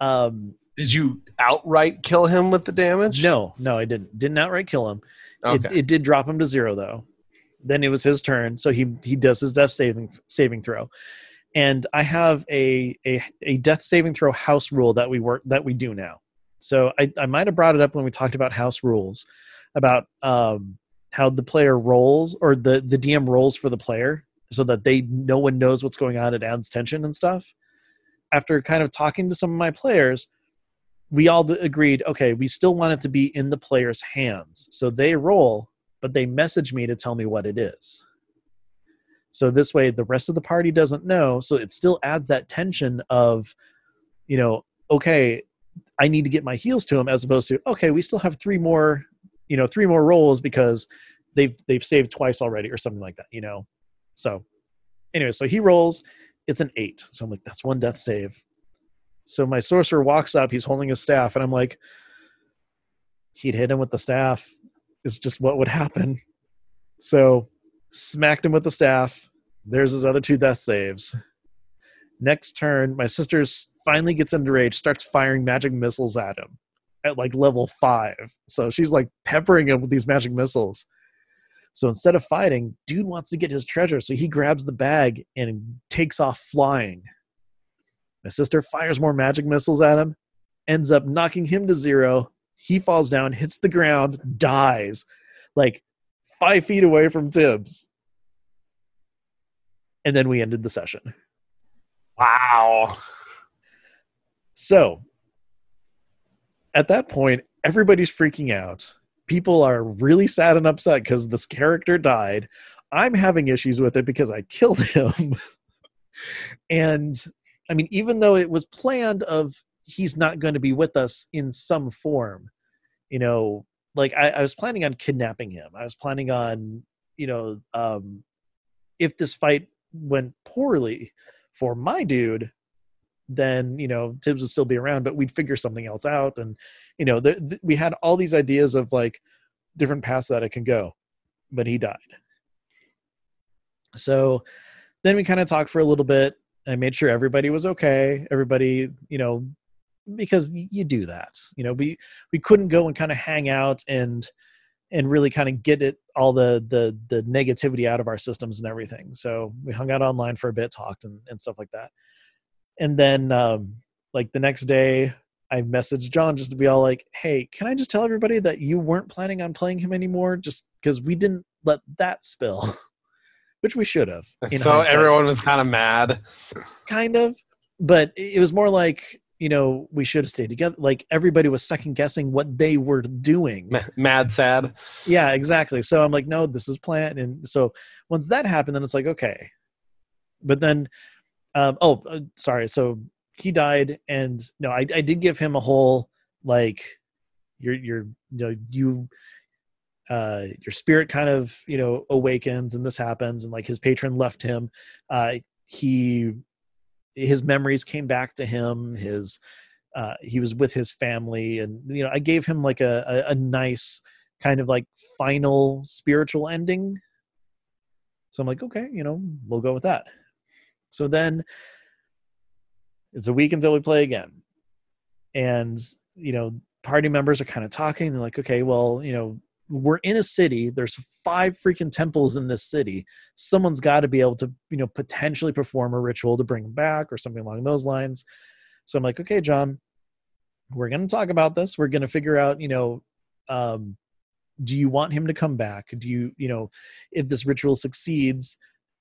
um did you outright kill him with the damage? No, no, I didn't. Didn't outright kill him. Okay. It, it did drop him to zero though. Then it was his turn, so he he does his death saving saving throw. And I have a a, a death saving throw house rule that we work that we do now. So I, I might have brought it up when we talked about house rules about um, how the player rolls or the the DM rolls for the player so that they no one knows what's going on. It adds tension and stuff. After kind of talking to some of my players, we all agreed, okay, we still want it to be in the player's hands. So they roll, but they message me to tell me what it is. So this way, the rest of the party doesn't know. So it still adds that tension of, you know, okay, I need to get my heals to him, as opposed to, okay, we still have three more, you know, three more rolls because they've they've saved twice already or something like that, you know. So, anyway, so he rolls. It's an eight. So I'm like, that's one death save. So my sorcerer walks up. He's holding his staff, and I'm like, he'd hit him with the staff. Is just what would happen. So smacked him with the staff. There's his other two death saves. Next turn, my sister finally gets into rage, starts firing magic missiles at him at like level five. So she's like peppering him with these magic missiles. So instead of fighting, dude wants to get his treasure. So he grabs the bag and takes off flying. My sister fires more magic missiles at him, ends up knocking him to zero. He falls down, hits the ground, dies like five feet away from Tibbs. And then we ended the session. Wow. So at that point, everybody's freaking out. People are really sad and upset because this character died. I'm having issues with it because I killed him. and I mean, even though it was planned of he's not going to be with us in some form, you know, like I, I was planning on kidnapping him. I was planning on, you know, um, if this fight went poorly for my dude, then you know Tibbs would still be around, but we'd figure something else out. And you know, the, the, we had all these ideas of like different paths that it can go, but he died. So then we kind of talked for a little bit. I made sure everybody was okay. Everybody, you know, because you do that. You know, we we couldn't go and kind of hang out and and really kind of get it all the the the negativity out of our systems and everything. So we hung out online for a bit, talked and, and stuff like that and then um, like the next day i messaged john just to be all like hey can i just tell everybody that you weren't planning on playing him anymore? Just because we didn't let that spill which we should have so hindsight. everyone was kind of mad. Kind of but it was more like you know we should have stayed together. Like everybody was second guessing what they were doing. Mad sad? Yeah exactly. So i'm like no this is planned. And so once that happened then it's like okay. But then um, oh, uh, sorry. So he died, and no, I, I did give him a whole like your your you know you uh, your spirit kind of you know awakens and this happens and like his patron left him uh, he his memories came back to him his uh, he was with his family and you know i gave him like a, a, a nice kind of like final spiritual ending so i'm like okay you know we'll go with that so then it's a week until we play again. And, you know, party members are kind of talking. They're like, okay, well, you know, we're in a city. There's five freaking temples in this city. Someone's got to be able to, you know, potentially perform a ritual to bring him back or something along those lines. So I'm like, okay, John, we're going to talk about this. We're going to figure out, you know, um, do you want him to come back? Do you, you know, if this ritual succeeds,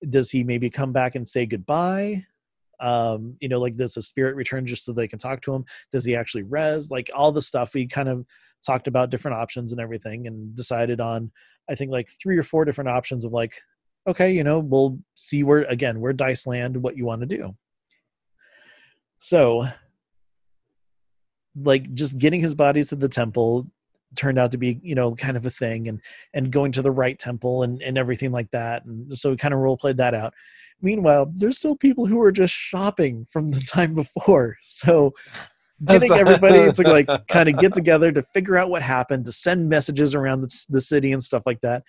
does he maybe come back and say goodbye? Um you know like does a spirit return just so they can talk to him? Does he actually res like all the stuff we kind of talked about different options and everything and decided on i think like three or four different options of like okay you know we'll see where again where dice land what you want to do. So like just getting his body to the temple turned out to be you know kind of a thing and and going to the right temple and and everything like that and so we kind of role played that out. Meanwhile there's still people who are just shopping from the time before so getting everybody to like kind of get together to figure out what happened to send messages around the, the city and stuff like that.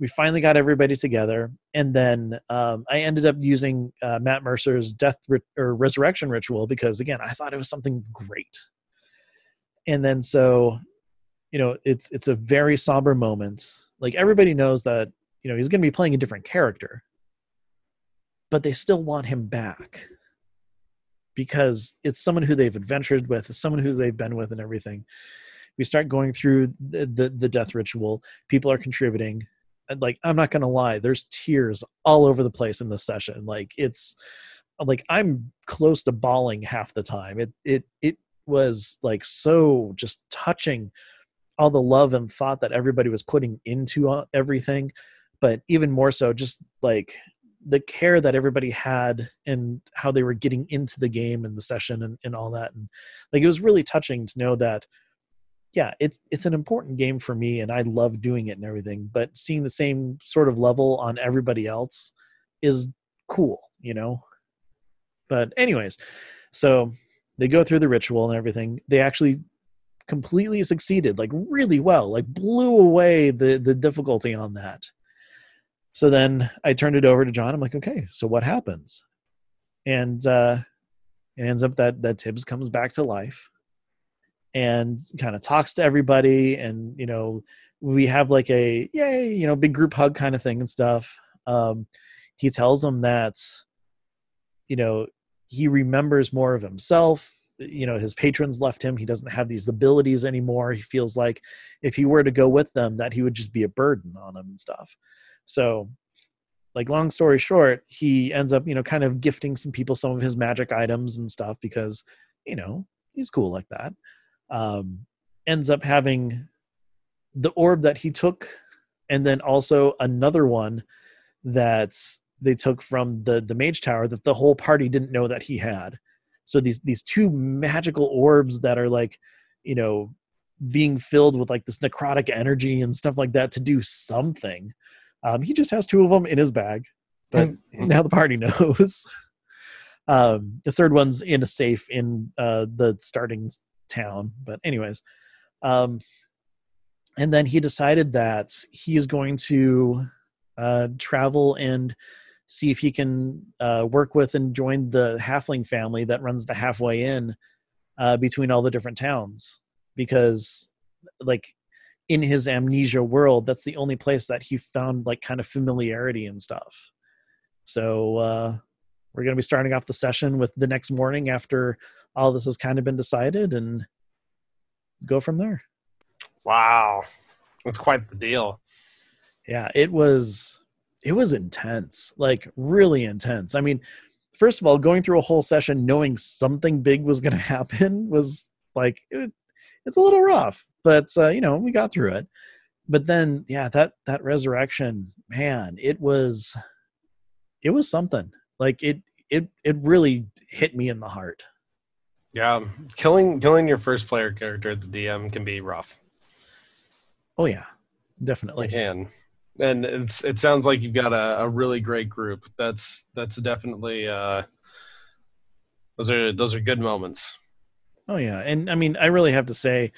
We finally got everybody together and then um, i ended up using uh, matt mercer's death ri- or resurrection ritual because again i thought it was something great. And then so you know it's it's a very somber moment. Like everybody knows that you know he's going to be playing a different character but they still want him back because it's someone who they've adventured with someone who they've been with and everything. We start going through the the, the death ritual. People are contributing. And like i'm not going to lie there's tears all over the place in this session. Like it's like i'm close to bawling half the time. It it it was like so just touching all the love and thought that everybody was putting into uh, everything but even more so just like the care that everybody had and how they were getting into the game and the session and, and all that and like it was really touching to know that yeah it's it's an important game for me and i love doing it and everything but seeing the same sort of level on everybody else is cool you know? But anyways so they go through the ritual and everything. They actually completely succeeded like really well like blew away the the difficulty on that. So then i turned it over to john. I'm like okay so what happens? And uh, it ends up that that Tibbs comes back to life and kind of talks to everybody, and you know we have like a yay, you know, big group hug kind of thing and stuff. Um, he tells them that you know he remembers more of himself you know his patrons left him. He doesn't have these abilities anymore. He feels like if he were to go with them that he would just be a burden on them and stuff. So like long story short he ends up you know kind of gifting some people some of his magic items and stuff because you know he's cool like that. Um ends up having the orb that he took and then also another one that's they took from the the mage tower that the whole party didn't know that he had so these these two magical orbs that are like you know being filled with like this necrotic energy and stuff like that to do something um, he just has two of them in his bag but now the party knows. Um, the third one's in a safe in uh, the starting town but anyways um, and then he decided that he's going to uh, travel and see if he can uh, work with and join the halfling family that runs the halfway inn uh, between all the different towns. Because like in his amnesia world that's the only place that he found like kind of familiarity and stuff. So uh, we're going to be starting off the session with the next morning after all this has kind of been decided and go from there. Wow. That's quite the deal. Yeah it was it was intense, like really intense. I mean, first of all, going through a whole session knowing something big was going to happen was like it, it's a little rough, but uh, you know we got through it. But then, yeah, that that resurrection, man, it was it was something. Like it it it really hit me in the heart. Yeah, killing killing your first player character at the DM can be rough. Oh yeah, definitely. It can and it's it sounds like you've got a, a really great group. That's that's definitely uh, those are those are good moments. Oh yeah, and I mean, I really have to say,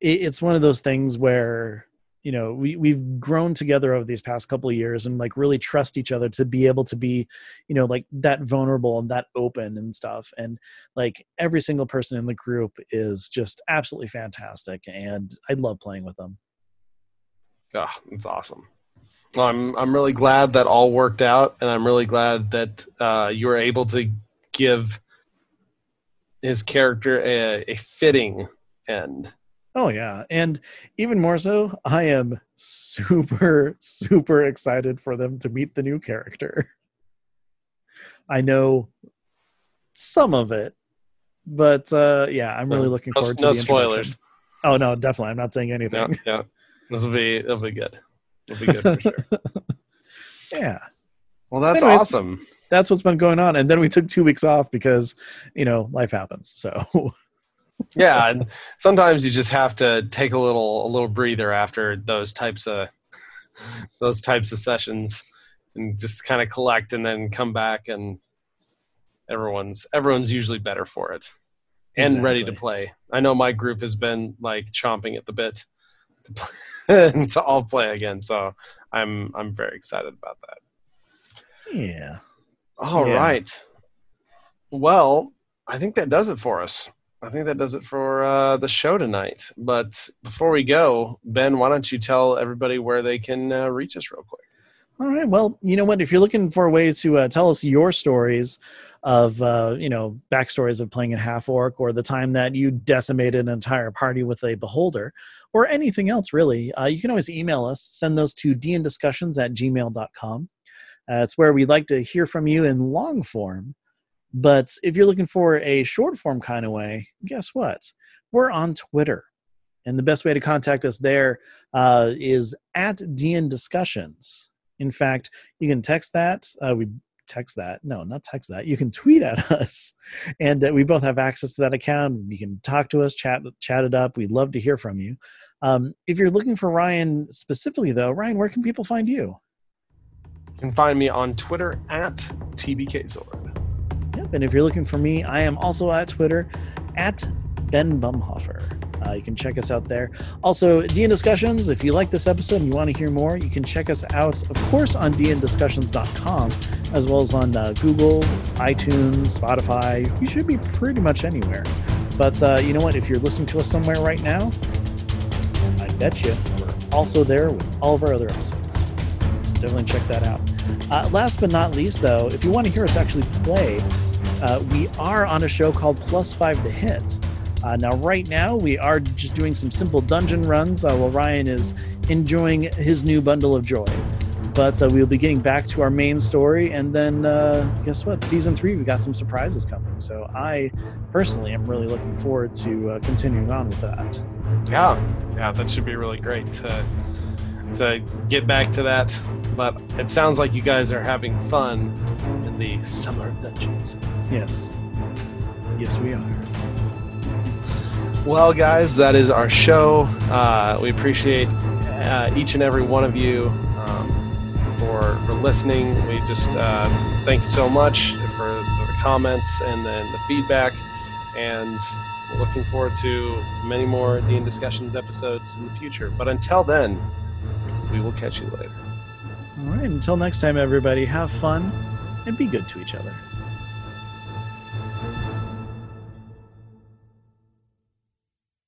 it, it's one of those things where you know we we've grown together over these past couple of years and like really trust each other to be able to be you know like that vulnerable and that open and stuff and like every single person in the group is just absolutely fantastic and i love playing with them oh it's awesome I'm I'm really glad that all worked out, and I'm really glad that uh, you were able to give his character a, a fitting end. Oh yeah, and even more so, I am super super excited for them to meet the new character. I know some of it, but uh, yeah, I'm really looking forward no, to no the spoilers. Oh no, definitely, I'm not saying anything. Yeah, yeah. this will be it'll be good. It'll be good for sure. yeah. Well, that's Anyways, awesome. That's what's been going on, and then we took two weeks off because you know life happens. So. yeah, and sometimes you just have to take a little a little breather after those types of those types of sessions, and just kind of collect, and then come back, and everyone's everyone's usually better for it and exactly. ready to play. I know my group has been like chomping at the bit to play to all play again. So I'm I'm very excited about that. Yeah. All yeah. right. Well, I think that does it for us. I think that does it for uh, the show tonight. But before we go, Ben, why don't you tell everybody where they can uh, reach us real quick? All right. Well, you know what? If you're looking for a way to uh, tell us your stories of, uh, you know, backstories of playing a half orc or the time that you decimated an entire party with a beholder or anything else, really, uh, you can always email us. Send those to dndiscussions at gmail.com. Uh, it's where we'd like to hear from you in long form. But if you're looking for a short form kind of way, guess what? We're on Twitter. And the best way to contact us there uh, is at DN Discussions. In fact, you can text that. Uh, we text that. No, not text that. You can tweet at us, and uh, we both have access to that account. You can talk to us, chat, chat it up. We'd love to hear from you. Um, if you're looking for Ryan specifically, though, Ryan, where can people find you? You can find me on Twitter at TBKZord. Yep, and if you're looking for me, I am also at Twitter at Ben Bumhofer. Uh, you can check us out there. Also, DN Discussions, if you like this episode and you want to hear more, you can check us out, of course, on dndiscussions.com, as well as on uh, Google, iTunes, Spotify. We should be pretty much anywhere. But uh, you know what? If you're listening to us somewhere right now, I bet you we're also there with all of our other episodes. So definitely check that out. Uh, last but not least, though, if you want to hear us actually play, uh, we are on a show called Plus Five to Hit. Uh, now, right now, we are just doing some simple dungeon runs uh, while Ryan is enjoying his new bundle of joy. But uh, we'll be getting back to our main story, and then uh, guess what? Season three, we got some surprises coming. So I personally am really looking forward to uh, continuing on with that. Yeah, yeah, that should be really great to to get back to that. But it sounds like you guys are having fun in the summer dungeons. Yes, yes, we are. Well, guys, that is our show. Uh, we appreciate uh, each and every one of you um, for for listening. We just uh, thank you so much for, the comments and then the feedback, and we're looking forward to many more Dean discussions episodes in the future. But until then, we will catch you later. All right, until next time, everybody, have fun and be good to each other.